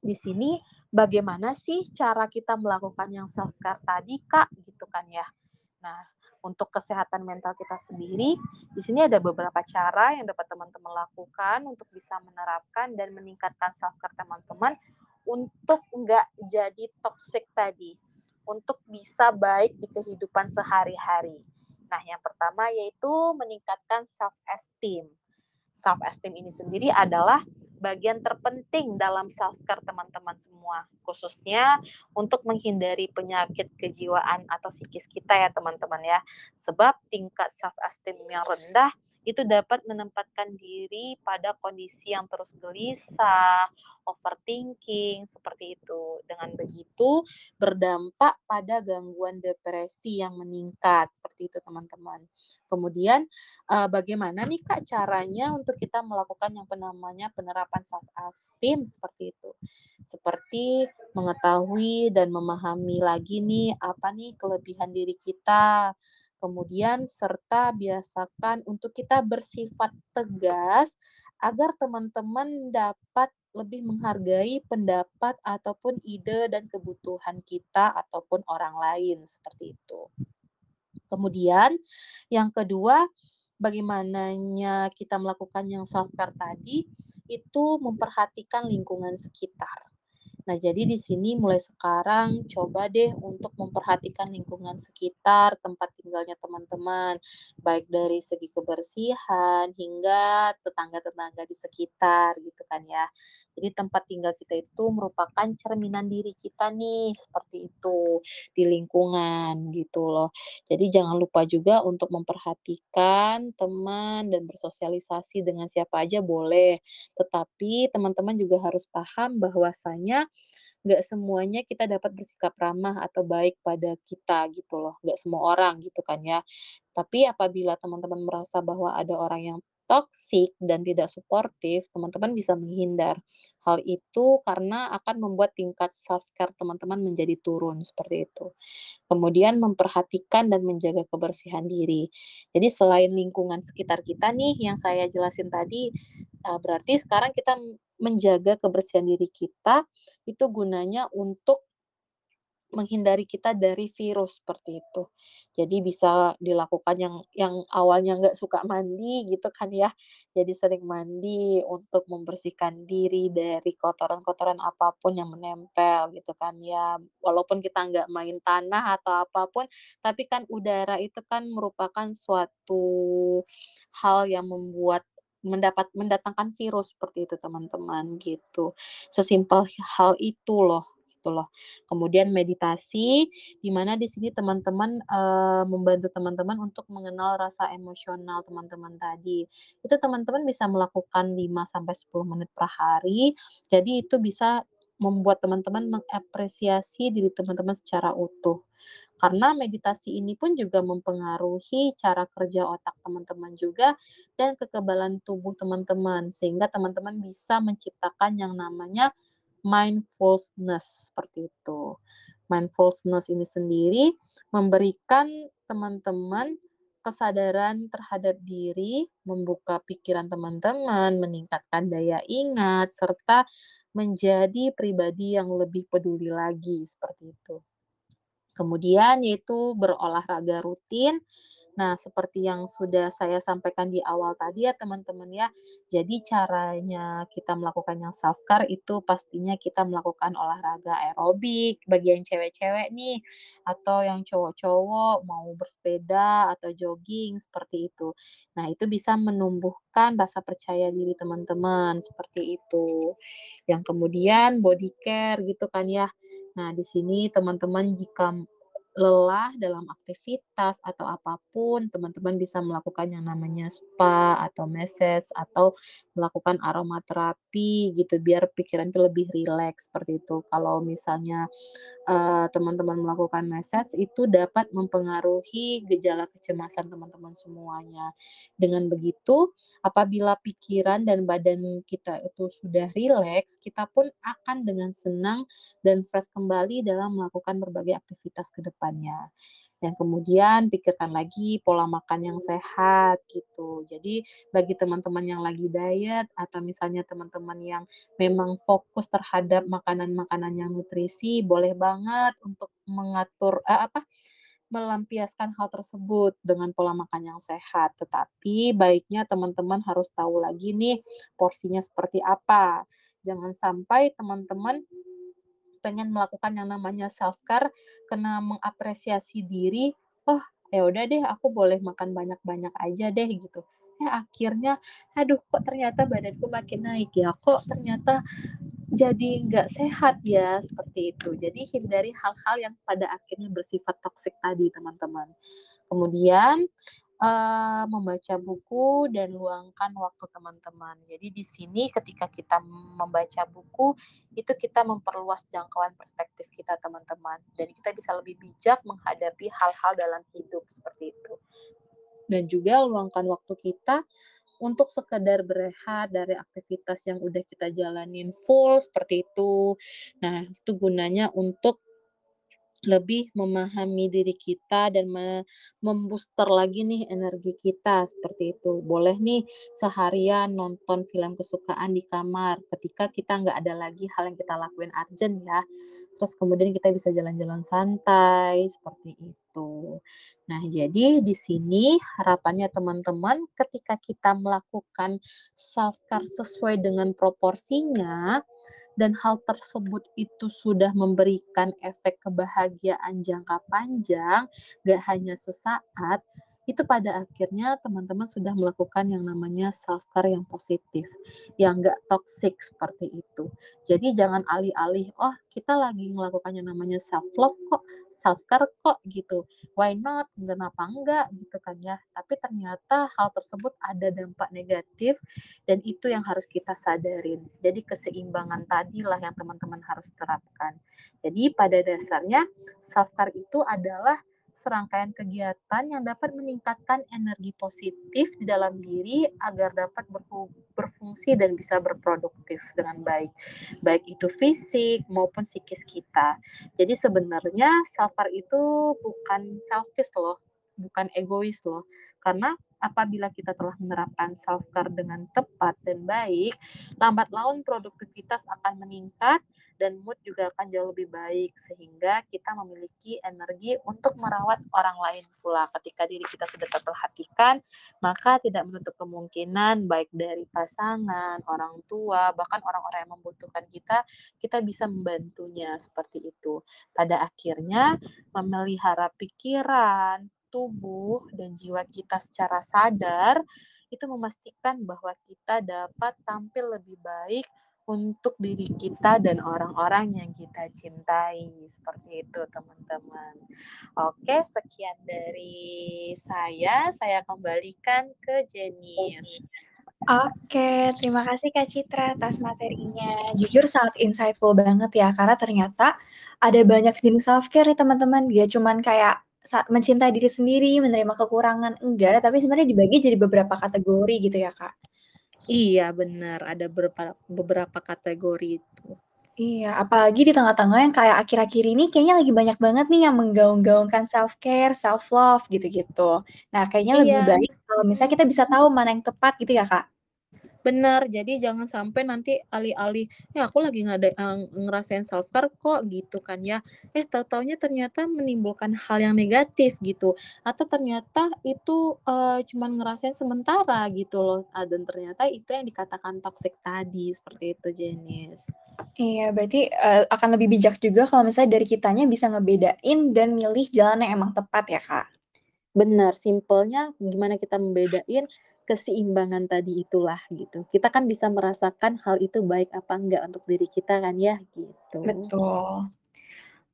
di sini bagaimana sih cara kita melakukan yang self-care tadi, Kak? Gitu kan ya. Nah, untuk kesehatan mental kita sendiri, di sini ada beberapa cara yang dapat teman-teman lakukan untuk bisa menerapkan dan meningkatkan self-care teman-teman untuk nggak jadi toxic tadi, untuk bisa baik di kehidupan sehari-hari. Nah, yang pertama yaitu meningkatkan self esteem. Self esteem ini sendiri adalah bagian terpenting dalam self care teman-teman semua, khususnya untuk menghindari penyakit kejiwaan atau psikis kita ya teman-teman ya. Sebab tingkat self esteem yang rendah itu dapat menempatkan diri pada kondisi yang terus gelisah, overthinking, seperti itu. Dengan begitu berdampak pada gangguan depresi yang meningkat, seperti itu teman-teman. Kemudian uh, bagaimana nih Kak caranya untuk kita melakukan yang namanya penerapan self esteem seperti itu. Seperti mengetahui dan memahami lagi nih apa nih kelebihan diri kita, Kemudian serta biasakan untuk kita bersifat tegas agar teman-teman dapat lebih menghargai pendapat ataupun ide dan kebutuhan kita ataupun orang lain seperti itu. Kemudian yang kedua, bagaimananya kita melakukan yang self care tadi itu memperhatikan lingkungan sekitar. Nah, jadi di sini mulai sekarang coba deh untuk memperhatikan lingkungan sekitar tempat tinggalnya teman-teman, baik dari segi kebersihan hingga tetangga-tetangga di sekitar gitu kan ya. Jadi tempat tinggal kita itu merupakan cerminan diri kita nih, seperti itu di lingkungan gitu loh. Jadi jangan lupa juga untuk memperhatikan teman dan bersosialisasi dengan siapa aja boleh. Tetapi teman-teman juga harus paham bahwasanya nggak semuanya kita dapat bersikap ramah atau baik pada kita gitu loh, nggak semua orang gitu kan ya. Tapi apabila teman-teman merasa bahwa ada orang yang toksik dan tidak suportif, teman-teman bisa menghindar. Hal itu karena akan membuat tingkat self care teman-teman menjadi turun seperti itu. Kemudian memperhatikan dan menjaga kebersihan diri. Jadi selain lingkungan sekitar kita nih yang saya jelasin tadi, uh, berarti sekarang kita menjaga kebersihan diri kita itu gunanya untuk menghindari kita dari virus seperti itu. Jadi bisa dilakukan yang yang awalnya nggak suka mandi gitu kan ya, jadi sering mandi untuk membersihkan diri dari kotoran-kotoran apa pun yang menempel gitu kan ya. Walaupun kita nggak main tanah atau apa pun, tapi kan udara itu kan merupakan suatu hal yang membuat mendapat mendatangkan virus seperti itu teman-teman gitu. Sesimpel hal itu loh gitu loh. Kemudian meditasi, di mana di sini teman-teman uh, membantu teman-teman untuk mengenal rasa emosional teman-teman tadi. Itu teman-teman bisa melakukan 5 sampai 10 menit per hari. Jadi itu bisa membuat teman-teman mengapresiasi diri teman-teman secara utuh. Karena meditasi ini pun juga mempengaruhi cara kerja otak teman-teman juga dan kekebalan tubuh teman-teman sehingga teman-teman bisa menciptakan yang namanya mindfulness seperti itu. Mindfulness ini sendiri memberikan teman-teman kesadaran terhadap diri, membuka pikiran teman-teman, meningkatkan daya ingat, serta menjadi pribadi yang lebih peduli lagi seperti itu. Kemudian yaitu berolahraga rutin Nah, seperti yang sudah saya sampaikan di awal tadi ya teman-teman ya, jadi caranya kita melakukan yang self care itu pastinya kita melakukan olahraga aerobik bagi yang cewek-cewek nih, atau yang cowok-cowok mau bersepeda atau jogging seperti itu. Nah, itu bisa menumbuhkan rasa percaya diri teman-teman seperti itu. Yang kemudian body care gitu kan ya. Nah, di sini teman-teman jika lelah dalam aktivitas atau apa pun, teman-teman bisa melakukan yang namanya spa atau massage atau melakukan aromaterapi gitu biar pikiran itu lebih rileks seperti itu. Kalau misalnya uh, teman-teman melakukan massage itu dapat mempengaruhi gejala kecemasan teman-teman semuanya. Dengan begitu, apabila pikiran dan badan kita itu sudah rileks, kita pun akan dengan senang dan fresh kembali dalam melakukan berbagai aktivitas ke depan depannya. Yang kemudian pikirkan lagi pola makan yang sehat gitu. Jadi bagi teman-teman yang lagi diet atau misalnya teman-teman yang memang fokus terhadap makanan-makanan yang nutrisi, boleh banget untuk mengatur eh, apa melampiaskan hal tersebut dengan pola makan yang sehat. Tetapi baiknya teman-teman harus tahu lagi nih porsinya seperti apa. Jangan sampai teman-teman pengen melakukan yang namanya self care, kena mengapresiasi diri, oh ya udah deh aku boleh makan banyak-banyak aja deh gitu. Eh akhirnya, aduh kok ternyata badanku makin naik ya, kok ternyata jadi nggak sehat ya, seperti itu. Jadi hindari hal-hal yang pada akhirnya bersifat toksik tadi, teman-teman. Kemudian, eee, membaca buku dan luangkan waktu teman-teman. Jadi di sini ketika kita membaca buku, itu kita memperluas jangkauan perspektif kita, teman-teman, dan kita bisa lebih bijak menghadapi hal-hal dalam hidup, seperti itu. Dan juga luangkan waktu kita untuk sekedar berehat dari aktivitas yang udah kita jalanin full, seperti itu. Nah, itu gunanya untuk lebih memahami diri kita dan me mem-booster lagi nih energi kita, seperti itu. Boleh nih seharian nonton film kesukaan di kamar ketika kita nggak ada lagi hal yang kita lakuin urgent ya. Terus kemudian kita bisa jalan-jalan santai, seperti itu. Nah, jadi di sini harapannya teman-teman ketika kita melakukan self-care sesuai dengan proporsinya, dan hal tersebut itu sudah memberikan efek kebahagiaan jangka panjang, nggak hanya sesaat, itu pada akhirnya teman-teman sudah melakukan yang namanya self-care yang positif, yang nggak toksik seperti itu. Jadi jangan alih-alih, "Oh, kita lagi melakukan yang namanya self-love kok, self-care kok," gitu. "Why not? Kenapa enggak?" Gitu kan ya. Tapi ternyata hal tersebut ada dampak negatif dan itu yang harus kita sadarin. Jadi keseimbangan tadilah yang teman-teman harus terapkan. Jadi pada dasarnya self-care itu adalah serangkaian kegiatan yang dapat meningkatkan energi positif di dalam diri agar dapat berfu berfungsi dan bisa berproduktif dengan baik, baik itu fisik maupun psikis kita. Jadi sebenarnya self-care itu bukan selfish loh, bukan egois loh. Karena apabila kita telah menerapkan self-care dengan tepat dan baik, lambat laun produktivitas akan meningkat dan mood juga akan jauh lebih baik sehingga kita memiliki energi untuk merawat orang lain pula. Ketika diri kita sudah terperhatikan, maka tidak menutup kemungkinan baik dari pasangan, orang tua, bahkan orang-orang yang membutuhkan kita, kita bisa membantunya seperti itu. Pada akhirnya memelihara pikiran, tubuh, dan jiwa kita secara sadar itu memastikan bahwa kita dapat tampil lebih baik untuk diri kita dan orang-orang yang kita cintai. Seperti itu, teman-teman. Oke, sekian dari saya. Saya kembalikan ke Jenice. Oke, terima kasih Kak Citra atas materinya. Jujur sangat insightful banget ya, karena ternyata ada banyak jenis self-care nih teman-teman. Dia cuman kayak mencintai diri sendiri, menerima kekurangan, enggak, tapi sebenarnya dibagi jadi beberapa kategori gitu ya, Kak? Iya benar, ada berpa beberapa kategori itu. Iya, apalagi di tengah-tengah yang kayak akhir-akhir ini kayaknya lagi banyak banget nih yang menggaung-gaungkan self-care, self-love gitu-gitu. Nah, kayaknya lebih Iya, baik kalau misalnya kita bisa tahu mana yang tepat gitu ya, Kak? Bener, jadi jangan sampai nanti alih-alih, "Eh, aku lagi ngada eee, ngerasain self-care kok," gitu kan ya. Eh, tahu-tahunya ternyata menimbulkan hal yang negatif gitu, atau ternyata itu, eee, cuman ngerasain sementara gitu loh, ah, dan ternyata itu yang dikatakan toxic tadi, seperti itu, Jenice. Iya, berarti, eee, akan lebih bijak juga kalau misalnya dari kitanya bisa ngebedain dan milih jalan yang emang tepat ya, Kak? Benar, simpelnya gimana kita membedain keseimbangan tadi itulah gitu. Kita kan bisa merasakan hal itu baik apa enggak untuk diri kita kan ya, gitu. Betul.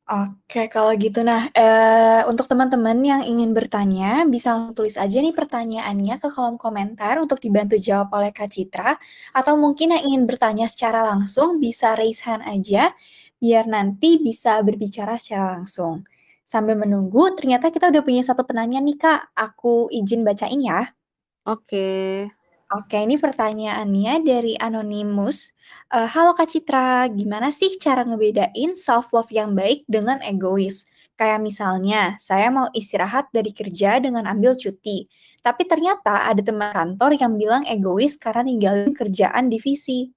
Oke, kalau gitu nah, eee, untuk teman-teman yang ingin bertanya bisa tulis aja nih pertanyaannya ke kolom komentar untuk dibantu jawab oleh Kak Citra, atau mungkin yang ingin bertanya secara langsung bisa raise hand aja, biar nanti bisa berbicara secara langsung. Sambil menunggu, ternyata kita udah punya 1 penanya nih, Kak, aku izin bacain ya. Oke. Oke, ini pertanyaannya dari anonimus, eee, "Halo Kak Citra, gimana sih cara ngebedain self-love yang baik dengan egois? Kayak misalnya, saya mau istirahat dari kerja dengan ambil cuti, tapi ternyata ada teman kantor yang bilang egois karena ninggalin kerjaan divisi."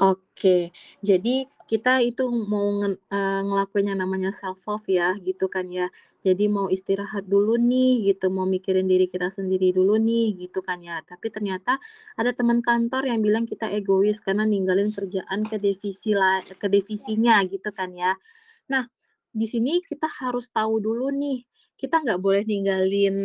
Oke, jadi kita itu mau ngen eee, ngelakuin yang namanya self-love ya, gitu kan ya. Jadi mau istirahat dulu nih gitu, mau mikirin diri kita sendiri dulu nih, gitu kan ya. Tapi ternyata ada teman kantor yang bilang kita egois karena ninggalin kerjaan ke divisi la ke divisinya gitu kan ya. Nah, di sini kita harus tahu dulu nih, kita nggak boleh ninggalin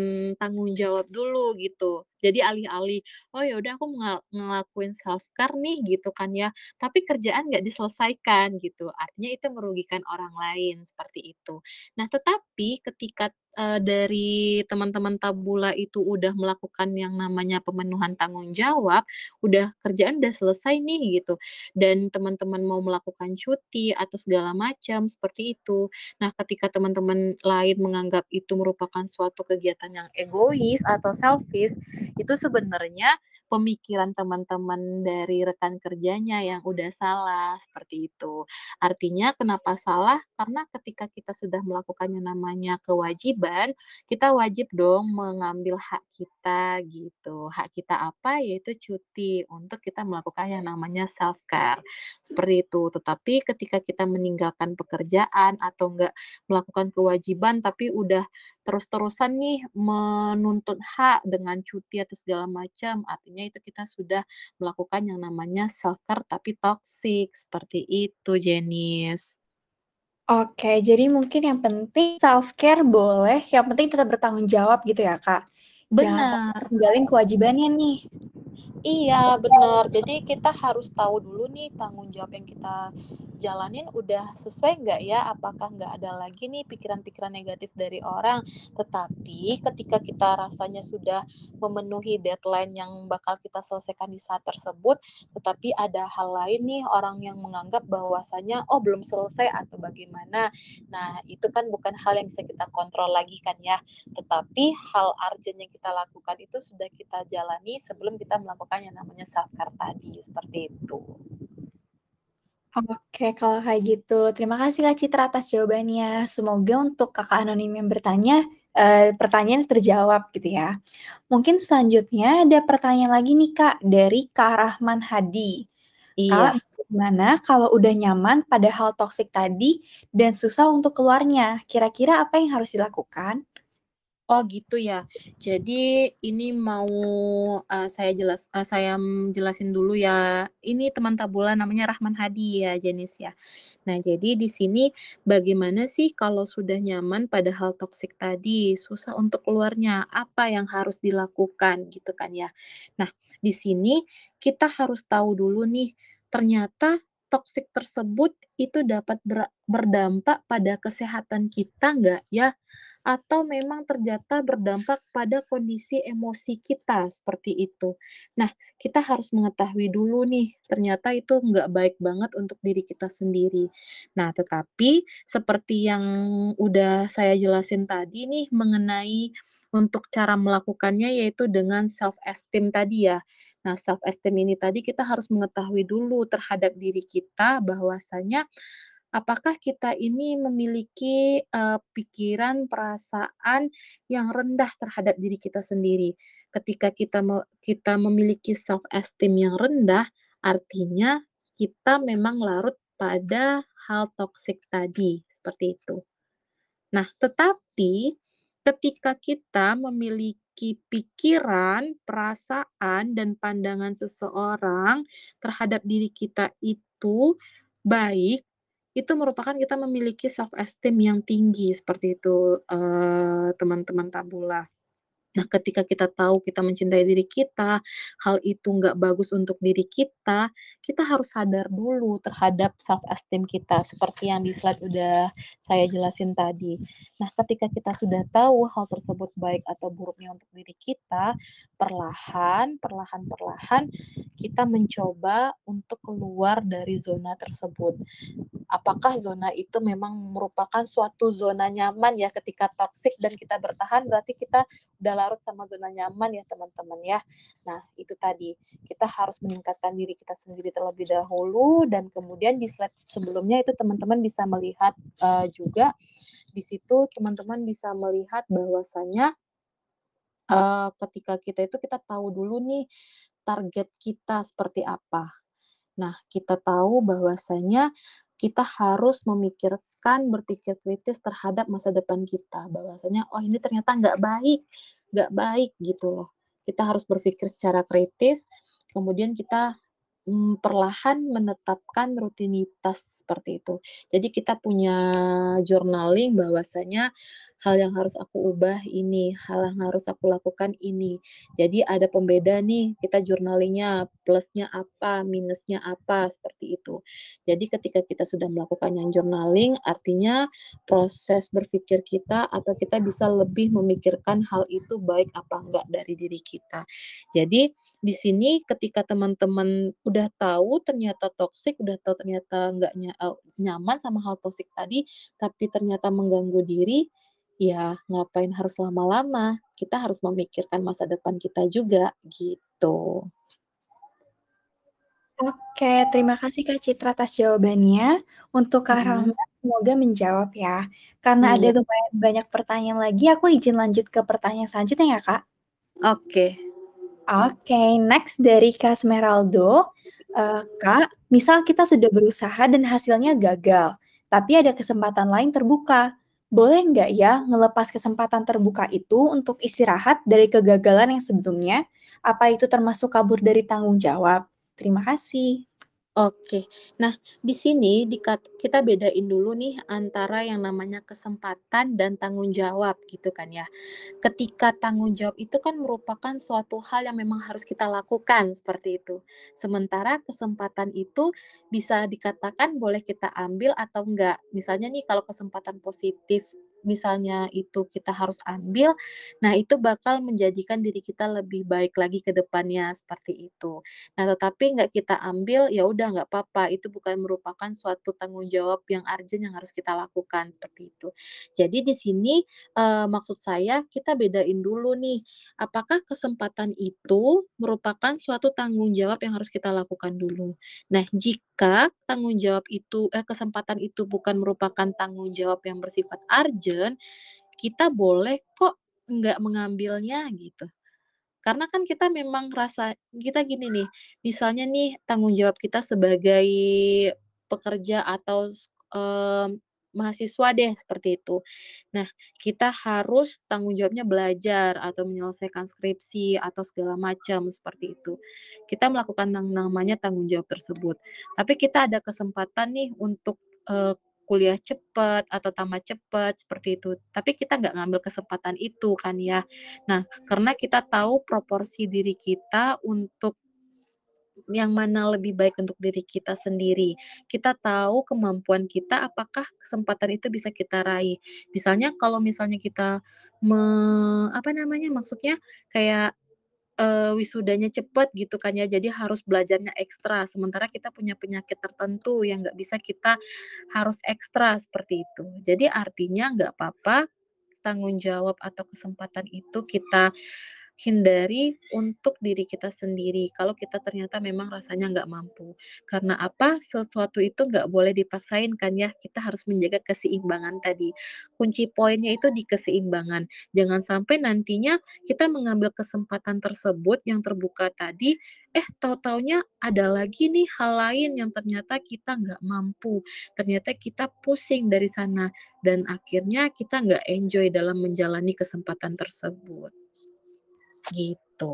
tanggung jawab dulu gitu. Jadi alih-alih, "Oh ya udah aku ngelakuin self-care nih," gitu kan ya, tapi kerjaan nggak diselesaikan gitu, artinya itu merugikan orang lain, seperti itu. Nah, tetapi ketika, eee, dari teman-teman Tabula itu udah melakukan yang namanya pemenuhan tanggung jawab, udah kerjaan udah selesai nih gitu, dan teman-teman mau melakukan cuti atau segala macam, seperti itu. Nah, ketika teman-teman lain menganggap itu merupakan suatu kegiatan yang egois atau selfish, itu sebenarnya pemikiran teman-teman dari rekan kerjanya yang udah salah, seperti itu. Artinya kenapa salah, karena ketika kita sudah melakukan yang namanya kewajiban, kita wajib dong mengambil hak kita gitu. Hak kita apa? Yaitu cuti untuk kita melakukan yang namanya self-care, seperti itu. Tetapi ketika kita meninggalkan pekerjaan atau enggak melakukan kewajiban, tapi udah terus-terusan nih menuntut hak dengan cuti atau segala macam, artinya itu kita sudah melakukan yang namanya self-care tapi toxic, seperti itu, Jenice. Oke, jadi mungkin yang penting self-care boleh, yang penting tetap bertanggung jawab gitu ya, Kak? Jangan sampai Benar. tinggalin kewajibannya nih. Iya, bener. Jadi kita harus tahu dulu nih tanggung jawab yang kita jalanin udah sesuai nggak ya, apakah nggak ada lagi nih pikiran-pikiran negatif dari orang. Tetapi ketika kita rasanya sudah memenuhi deadline yang bakal kita selesaikan di saat tersebut, tetapi ada hal lain nih, orang yang menganggap bahwasanya, "Oh belum selesai," atau bagaimana. Nah, itu kan bukan hal yang bisa kita kontrol lagi kan ya. Tetapi hal urgent yang kita lakukan itu sudah kita jalani sebelum kita melakukan yang namanya self-care tadi, seperti itu. Oke, kalau kayak gitu. Terima kasih Kak Citra atas jawabannya. Semoga untuk Kakak anonim yang bertanya, eee, pertanyaannya terjawab gitu ya. Mungkin selanjutnya ada pertanyaan lagi nih Kak, dari Kak Rahman Hadi. Iya. Kak, gimana kalau udah nyaman pada hal toksik tadi dan susah untuk keluarnya? Kira-kira apa yang harus dilakukan? Oh gitu ya. Jadi ini mau, eee, saya jelas eee, saya, jelasin dulu ya. Ini teman Tabula namanya Rahman Hadi ya, Jenice ya. Nah, jadi di sini bagaimana sih kalau sudah nyaman pada hal toksik tadi, susah untuk keluarnya, apa yang harus dilakukan gitu kan ya. Nah, di sini kita harus tahu dulu nih, ternyata toksik tersebut itu dapat bera berdampak pada kesehatan kita nggak ya, atau memang ternyata berdampak pada kondisi emosi kita, seperti itu. Nah, kita harus mengetahui dulu nih, ternyata itu nggak baik banget untuk diri kita sendiri. Nah, tetapi seperti yang udah saya jelasin tadi nih mengenai untuk cara melakukannya, yaitu dengan self-esteem tadi ya. Nah, self-esteem ini tadi kita harus mengetahui dulu terhadap diri kita bahwasanya, apakah kita ini memiliki, eee, pikiran, perasaan yang rendah terhadap diri kita sendiri. Ketika kita me kita memiliki self-esteem yang rendah, artinya kita memang larut pada hal toksik tadi, seperti itu. Nah, tetapi ketika kita memiliki pikiran, perasaan, dan pandangan seseorang terhadap diri kita itu baik, itu merupakan kita memiliki self-esteem yang tinggi, seperti itu, eee, teman-teman Tabula. Nah, ketika kita tahu kita mencintai diri kita, hal itu nggak bagus untuk diri kita, kita harus sadar dulu terhadap self-esteem kita, seperti yang di slide udah saya jelasin tadi. Nah, ketika kita sudah tahu hal tersebut baik atau buruknya untuk diri kita, perlahan perlahan perlahan kita mencoba untuk keluar dari zona tersebut. Apakah zona itu memang merupakan suatu zona nyaman ya ketika toksik dan kita bertahan, berarti kita udah larut sama zona nyaman ya, teman-teman ya. Nah, itu tadi, kita harus meningkatkan diri kita sendiri terlebih dahulu dan kemudian di slide sebelumnya itu teman-teman bisa melihat, eee, juga di situ teman-teman bisa melihat bahwasanya eee, ketika kita itu kita tahu dulu nih target kita seperti apa. Nah, kita tahu bahwasanya kita harus memikirkan, berpikir kritis terhadap masa depan kita, bahwasanya, "Oh, ini ternyata nggak baik nggak baik," gitu loh. Kita harus berpikir secara kritis, kemudian kita, mmm, perlahan menetapkan rutinitas seperti itu. Jadi kita punya journaling bahwasanya hal yang harus aku ubah ini, hal yang harus aku lakukan ini. Jadi ada pembeda nih, kita journaling-nya, plusnya apa, minusnya apa, seperti itu. Jadi ketika kita sudah melakukan yang journaling, artinya proses berpikir kita atau kita bisa lebih memikirkan hal itu baik apa enggak dari diri kita. Jadi di sini ketika teman-teman udah tahu ternyata toksik, udah tahu ternyata nggak nya eee, nyaman sama hal toksik tadi, tapi ternyata mengganggu diri, ya ngapain harus lama-lama, kita harus memikirkan masa depan kita juga, gitu. Oke, terima kasih Kak Citra atas jawabannya. Untuk Kak. Rahma semoga menjawab ya. Karena ada Iya. lumayan banyak pertanyaan lagi, aku izin lanjut ke pertanyaan selanjutnya ya, Kak. Oke. Oke, next dari Kak Smeraldo, eee, Kak, misal kita sudah berusaha dan hasilnya gagal, tapi ada kesempatan lain terbuka, boleh nggak ya ngelepas kesempatan terbuka itu untuk istirahat dari kegagalan yang sebelumnya? Apa itu termasuk kabur dari tanggung jawab? Terima kasih. Oke. Nah, di sini kita bedain dulu nih antara yang namanya kesempatan dan tanggung jawab gitu kan ya. Ketika tanggung jawab itu kan merupakan suatu hal yang memang harus kita lakukan seperti itu. Sementara kesempatan itu bisa dikatakan boleh kita ambil atau enggak. Misalnya nih kalau kesempatan positif misalnya itu kita harus ambil, nah itu bakal menjadikan diri kita lebih baik lagi ke depannya seperti itu. Nah, tetapi nggak kita ambil, ya udah nggak apa-apa, itu bukan merupakan suatu tanggung jawab yang urgent yang harus kita lakukan, seperti itu. Jadi di sini, eee, maksud saya kita bedain dulu nih, apakah kesempatan itu merupakan suatu tanggung jawab yang harus kita lakukan dulu. Nah, jika tanggung jawab itu eh, kesempatan itu bukan merupakan tanggung jawab yang bersifat urgent, kita boleh kok nggak mengambilnya gitu. Karena kan kita memang rasa kita gini nih, misalnya nih tanggung jawab kita sebagai pekerja atau mmm, mahasiswa deh seperti itu. Nah, kita harus tanggung jawabnya belajar atau menyelesaikan skripsi atau segala macam seperti itu. Kita melakukan yang namanya tanggung jawab tersebut. Tapi kita ada kesempatan nih untuk, eee, kuliah cepet atau tamat cepet seperti itu, tapi kita nggak ngambil kesempatan itu kan ya. Nah, karena kita tahu proporsi diri kita untuk yang mana lebih baik untuk diri kita sendiri. Kita tahu kemampuan kita, apakah kesempatan itu bisa kita raih. Misalnya kalau misalnya kita me apa namanya, maksudnya kayak, eee, wisudanya cepet gitu kan ya, jadi harus belajarnya ekstra, sementara kita punya penyakit tertentu yang nggak bisa kita harus ekstra, seperti itu. Jadi artinya nggak papa tanggung jawab atau kesempatan itu kita hindari untuk diri kita sendiri, kalau kita ternyata memang rasanya nggak mampu. Karena apa? Sesuatu itu nggak boleh dipaksain kan ya, kita harus menjaga keseimbangan tadi. Kunci poinnya itu di keseimbangan. Jangan sampai nantinya kita mengambil kesempatan tersebut yang terbuka tadi, eh tahu-tahunya ada lagi nih hal lain yang ternyata kita nggak mampu, ternyata kita pusing dari sana, dan akhirnya kita nggak enjoy dalam menjalani kesempatan tersebut. Gitu.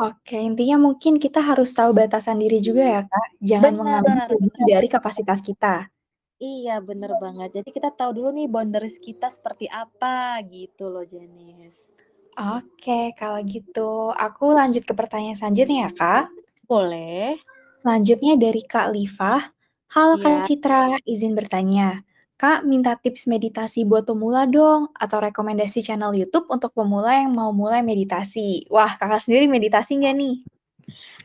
Oke, intinya mungkin kita harus tahu batasan diri juga ya, Kak, jangan Bener mengambil lebih dari kapasitas kita. Iya, bener banget. Jadi kita tahu dulu nih boundaries kita seperti apa, gitu loh, Janice. Oke, kalau gitu aku lanjut ke pertanyaan selanjutnya ya, Kak. Boleh. Selanjutnya dari Kak Lifah, "Halo Kak Iya. Citra, izin bertanya, Kak minta tips meditasi buat pemula dong, atau rekomendasi channel YouTube untuk pemula yang mau mulai meditasi." Wah, Kakak sendiri meditasi nggak nih?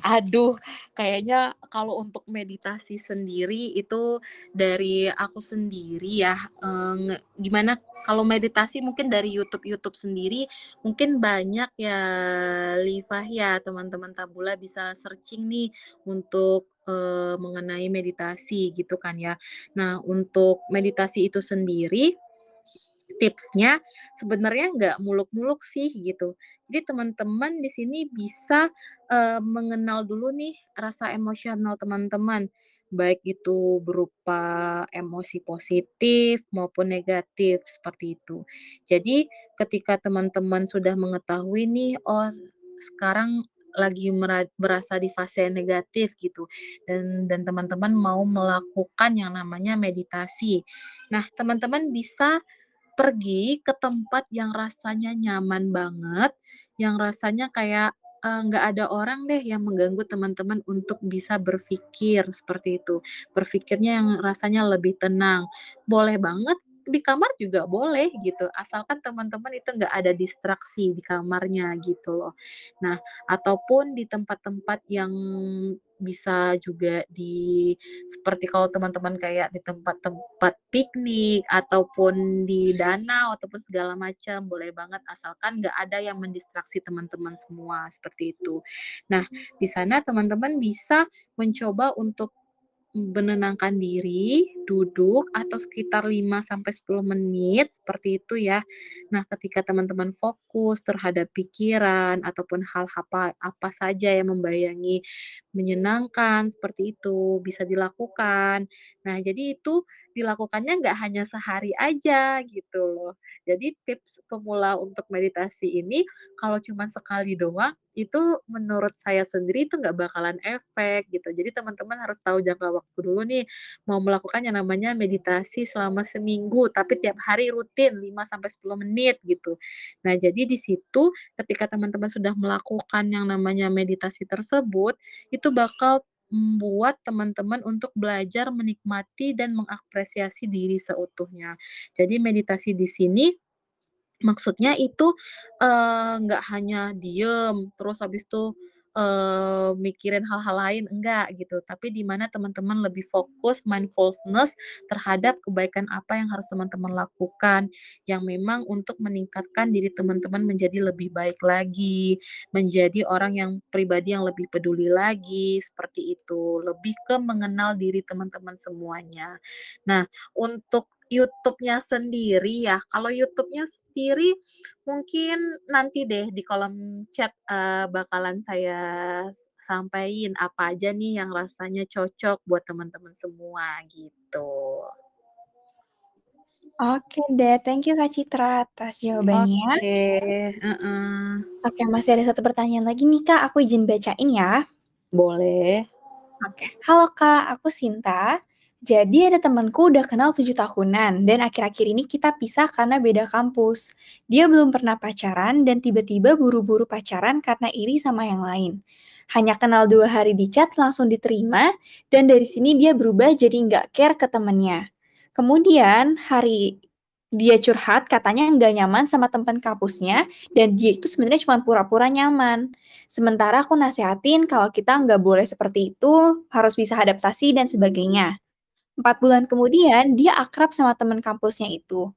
Aduh, kayaknya kalau untuk meditasi sendiri itu dari aku sendiri ya, nge gimana kalau meditasi mungkin dari YouTube-YouTube sendiri, mungkin banyak ya, Lifah ya, teman-teman Tabula bisa searching nih untuk, eee, mengenai meditasi gitu kan ya. Nah, untuk meditasi itu sendiri, tipsnya sebenarnya nggak muluk-muluk sih gitu. Jadi teman-teman di sini bisa, eee, mengenal dulu nih rasa emosional teman-teman, baik itu berupa emosi positif maupun negatif, seperti itu. Jadi ketika teman-teman sudah mengetahui nih, oh sekarang lagi mera berasa di fase negatif gitu, dan dan teman-teman mau melakukan yang namanya meditasi. Nah, teman-teman bisa pergi ke tempat yang rasanya nyaman banget, yang rasanya kayak, eee, nggak ada orang deh yang mengganggu teman-teman untuk bisa berpikir, seperti itu. Berpikirnya yang rasanya lebih tenang. Boleh banget di kamar juga boleh gitu, asalkan teman-teman itu nggak ada distraksi di kamarnya gitu loh. Nah, ataupun di tempat-tempat yang bisa juga di seperti kalau teman-teman kayak di tempat-tempat piknik, ataupun di danau, ataupun segala macam, boleh banget asalkan nggak ada yang mendistraksi teman-teman semua, seperti itu. Nah, di sana teman-teman bisa mencoba untuk menenangkan diri, duduk, atau sekitar 5 sampai 10 menit, seperti itu ya. Nah, ketika teman-teman fokus terhadap pikiran ataupun hal hapa apa saja yang membayangi menyenangkan, seperti itu, bisa dilakukan. Nah, jadi itu dilakukannya nggak hanya sehari aja, gitu loh. Jadi tips pemula untuk meditasi ini, kalau cuman sekali doang, itu menurut saya sendiri itu nggak bakalan efek, gitu. Jadi teman-teman harus tahu jangka waktu dulu nih, mau melakukan yang namanya meditasi selama seminggu, tapi tiap hari rutin 5 sampai 10 menit, gitu. Nah, jadi di situ ketika teman-teman sudah melakukan yang namanya meditasi tersebut, itu bakal membuat teman-teman untuk belajar menikmati dan mengapresiasi diri seutuhnya. Jadi meditasi di sini, maksudnya itu, nggak hanya diem, terus habis itu, eee, mikirin hal-hal lain, enggak gitu. Tapi di mana teman-teman lebih fokus mindfulness terhadap kebaikan apa yang harus teman-teman lakukan, yang memang untuk meningkatkan diri teman-teman menjadi lebih baik lagi, menjadi orang yang pribadi yang lebih peduli lagi, seperti itu. Lebih ke mengenal diri teman-teman semuanya. Nah, untuk YouTube-nya sendiri ya, kalau YouTube-nya sendiri mungkin nanti deh di kolom chat, eee, bakalan saya s sampein apa aja nih yang rasanya cocok buat teman-teman semua, gitu. Oke deh, thank you Kak Citra atas jawabannya. Oke, heeh. Oke, masih ada 1 pertanyaan lagi nih Kak, aku izin bacain ya. Boleh. Oke. "Halo Kak, aku Sinta. Jadi ada temenku udah kenal 7 tahunan dan akhir-akhir ini kita pisah karena beda kampus. Dia belum pernah pacaran dan tiba-tiba buru-buru pacaran karena iri sama yang lain. Hanya kenal 2 hari di chat langsung diterima dan dari sini dia berubah jadi nggak care ke temennya. Kemudian hari dia curhat katanya nggak nyaman sama temen kampusnya dan dia itu sebenarnya cuman pura-pura nyaman. Sementara aku nasehatin kalau kita nggak boleh seperti itu, harus bisa adaptasi dan sebagainya. 4 bulan kemudian dia akrab sama temen kampusnya itu.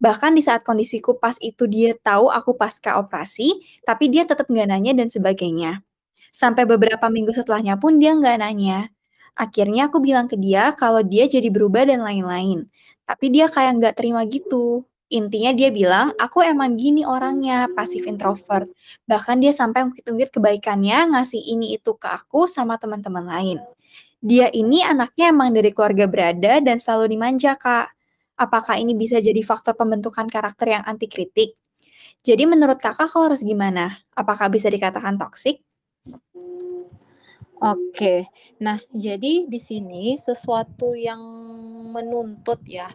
Bahkan di saat kondisiku pas itu dia tahu aku pasca operasi, tapi dia tetep nggak nanya dan sebagainya. Sampai beberapa minggu setelahnya pun dia nggak nanya. Akhirnya aku bilang ke dia kalau dia jadi berubah dan lain-lain. Tapi dia kayak nggak terima gitu. Intinya dia bilang, aku emang gini orangnya, pasif introvert. Bahkan dia sampai ungkit-ungkit kebaikannya, ngasih ini itu ke aku sama teman-teman lain. Dia ini anaknya emang dari keluarga berada dan selalu dimanja, Kak. Apakah ini bisa jadi faktor pembentukan karakter yang anti kritik? Jadi menurut Kakak aku harus gimana? Apakah bisa dikatakan toksik?" Oke. Nah, jadi di sini sesuatu yang menuntut ya,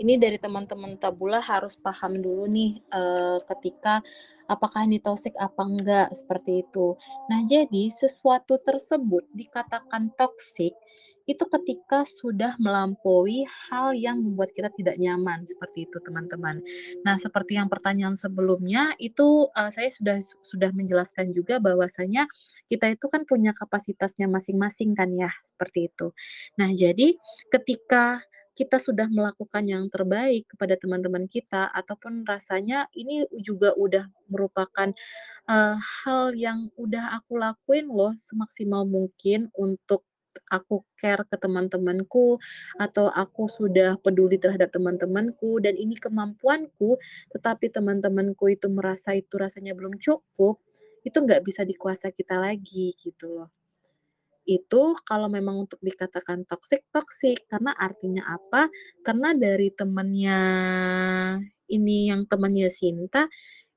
ini dari teman-teman Tabula harus paham dulu nih, eee, ketika apakah ini toksik apa enggak, seperti itu. Nah, jadi sesuatu tersebut dikatakan toksik, itu ketika sudah melampaui hal yang membuat kita tidak nyaman, seperti itu teman-teman. Nah, seperti yang pertanyaan sebelumnya itu, eee, saya sudah sudah menjelaskan juga bahwasanya kita itu kan punya kapasitasnya masing-masing kan ya, seperti itu. Nah, jadi ketika kita sudah melakukan yang terbaik kepada teman-teman kita ataupun rasanya ini juga udah merupakan, eee, hal yang udah aku lakuin loh semaksimal mungkin untuk aku care ke teman-temanku, atau aku sudah peduli terhadap teman-temanku dan ini kemampuanku, tetapi teman-temanku itu merasa itu rasanya belum cukup, itu nggak bisa dikuasa kita lagi, gitu loh. Itu kalau memang untuk dikatakan toksik, toksik. Karena artinya apa? Karena dari temennya ini yang temennya Sinta,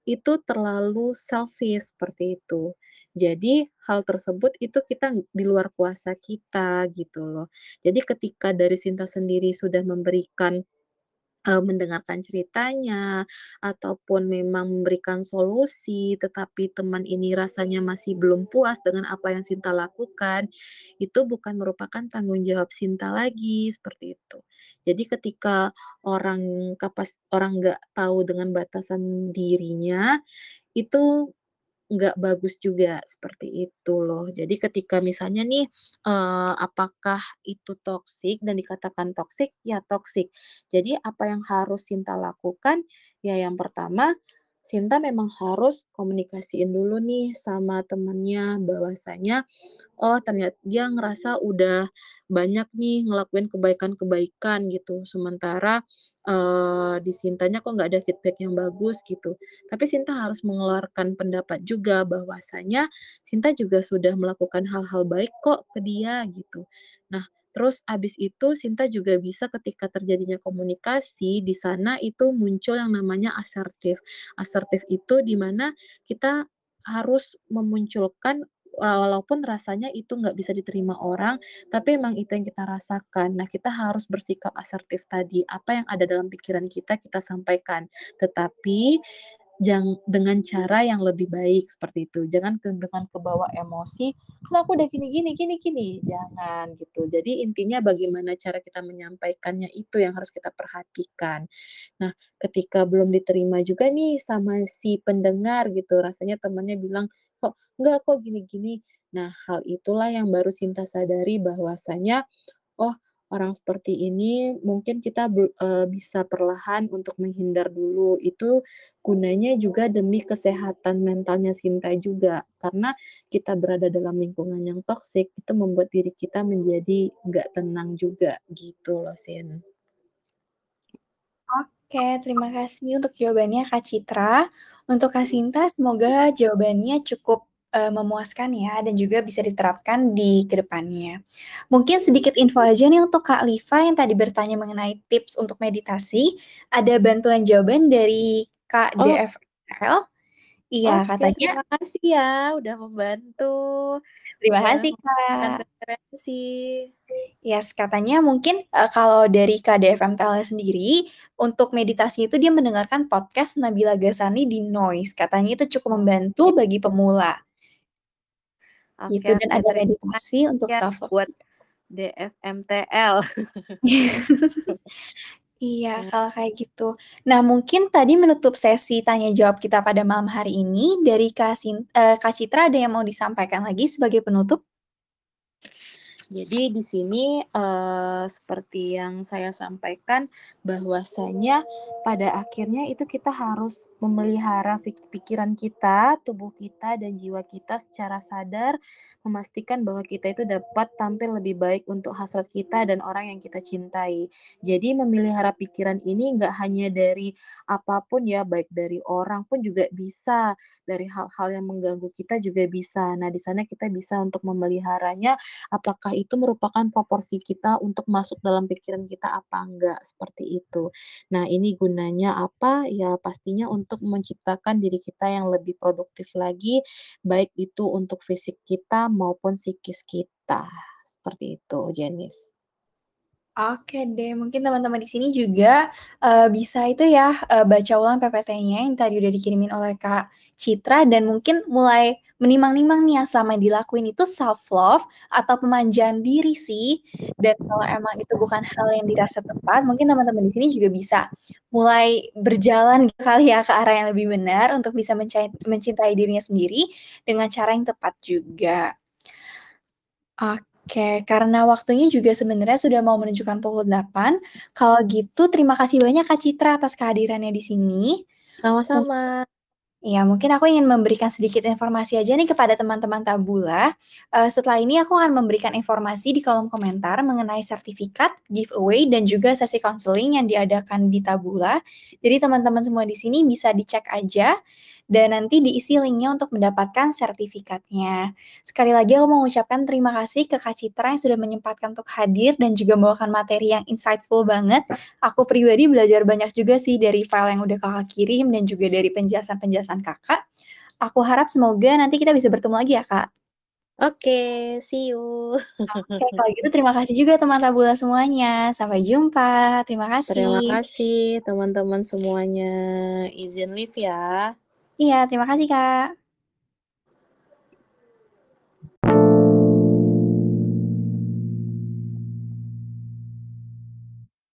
itu terlalu selfish, seperti itu. Jadi hal tersebut itu kita di luar kuasa kita, gitu loh. Jadi ketika dari Sinta sendiri sudah memberikan mendengarkan ceritanya, ataupun memang memberikan solusi, tetapi teman ini rasanya masih belum puas dengan apa yang Sinta lakukan, itu bukan merupakan tanggung jawab Sinta lagi, seperti itu. Jadi ketika orang kapas orang nggak tahu dengan batasan dirinya, itu nggak bagus juga, seperti itu loh. Jadi ketika misalnya nih, eee, apakah itu toksik dan dikatakan toksik, ya toksik. Jadi apa yang harus Sinta lakukan, ya yang pertama, Sinta memang harus komunikasiin dulu nih sama temennya bahwasanya, oh ternyat dia ngerasa udah banyak nih ngelakuin kebaikan-kebaikan gitu, sementara, eee, di Sintanya kok nggak ada feedback yang bagus gitu. Tapi Sinta harus mengeluarkan pendapat juga bahwasanya Sinta juga sudah melakukan hal-hal baik kok ke dia gitu. Nah, terus habis itu Sinta juga bisa ketika terjadinya komunikasi, di sana itu muncul yang namanya asertif. Asertif itu di mana kita harus memunculkan walaupun rasanya itu nggak bisa diterima orang, tapi emang itu yang kita rasakan. Nah, kita harus bersikap asertif tadi, apa yang ada dalam pikiran kita, kita sampaikan. Tetapi jang dengan cara yang lebih baik, seperti itu. Jangan dengan kebawa emosi, "Kan aku udah gini gini gini gini." Jangan, gitu. Jadi intinya bagaimana cara kita menyampaikannya itu yang harus kita perhatikan. Nah, ketika belum diterima juga nih sama si pendengar gitu, rasanya temannya bilang, "Kok enggak kok gini gini." Nah, hal itulah yang baru Sinta sadari bahwasanya, orang seperti ini mungkin kita eee, bisa perlahan untuk menghindar dulu. Itu gunanya juga demi kesehatan mentalnya Sinta juga. Karena kita berada dalam lingkungan yang toksik, itu membuat diri kita menjadi nggak tenang juga, gitu loh, Sin. Oke, terima kasih untuk jawabannya, Kak Citra. Untuk Kak Sinta, semoga jawabannya cukup, eee, memuaskan ya, dan juga bisa diterapkan di ke depannya. Mungkin sedikit info aja nih untuk Kak Liva yang tadi bertanya mengenai tips untuk meditasi, ada bantuan jawaban dari Kak Oh. DFL. Iya, Oke, katanya terima kasih ya udah membantu, Terima udah kasih, memberikan Kak. referensi. Yes, katanya mungkin, eee, kalau dari Kak DFMTL sendiri, untuk meditasi itu dia mendengarkan podcast Nabila Ghassani di Noise, katanya itu cukup membantu Oke. bagi pemula. Oke Gitu, dan ada meditasi untuk ya self love buat. DFMTL. Iya, Nah. kalau kayak gitu. Nah, mungkin tadi menutup sesi tanya jawab kita pada malam hari ini, dari Kak Sin eee, Kak Citra ada yang mau disampaikan lagi sebagai penutup? Jadi di sini, eee, seperti yang saya sampaikan, bahwasanya pada akhirnya itu kita harus memelihara pikiran kita, tubuh kita, dan jiwa kita secara sadar, memastikan bahwa kita itu dapat tampil lebih baik untuk hasrat kita dan orang yang kita cintai. Jadi memelihara pikiran ini nggak hanya dari apa pun ya, baik dari orang pun juga bisa, dari hal-hal yang mengganggu kita juga bisa. Nah, di sana kita bisa untuk memeliharanya, apakah itu merupakan proporsi kita untuk masuk dalam pikiran kita apa enggak, seperti itu. Nah, ini gunanya apa, ya pastinya untuk menciptakan diri kita yang lebih produktif lagi, baik itu untuk fisik kita maupun psikis kita, seperti itu, Janice. Oke deh, mungkin teman-teman di sini juga, eee, bisa itu ya, eee, baca ulang PPT-nya yang tadi udah dikirimin oleh Kak Citra, dan mungkin mulai menimang-nimang nih yang selama dilakuin itu self love atau pemanjaan diri sih. Dan kalau emang itu bukan hal yang dirasa tepat, mungkin teman-teman di sini juga bisa mulai berjalan kali ya ke arah yang lebih benar untuk bisa mencintai dirinya sendiri dengan cara yang tepat juga. Oke, karena waktunya juga sebenarnya sudah mau menunjukkan pukul 8, kalau gitu terima kasih banyak Kak Citra atas kehadirannya di sini. Sama-sama. iya, mungkin aku ingin memberikan sedikit informasi aja nih kepada teman-teman Tabula, eee, setelah ini aku akan memberikan informasi di kolom komentar mengenai sertifikat, giveaway, dan juga sesi konseling yang diadakan di Tabula. Jadi teman-teman semua di sini bisa dicek aja, dan nanti diisi link-nya untuk mendapatkan sertifikatnya. Sekali lagi aku mengucapkan terima kasih ke Kak Citra yang sudah menyempatkan untuk hadir dan juga membawakan materi yang insightful banget. Aku pribadi belajar banyak juga sih dari file yang udah Kakak kirim dan juga dari penjelasan-penjelasan Kakak. Aku harap semoga nanti kita bisa bertemu lagi ya, Kak. Oke, see you. Oke, kalau gitu terima kasih juga teman Tabula semuanya. Sampai jumpa. Terima Terima kasih. kasih teman-teman semuanya. Izin live ya. Iya, terima kasih, Kak.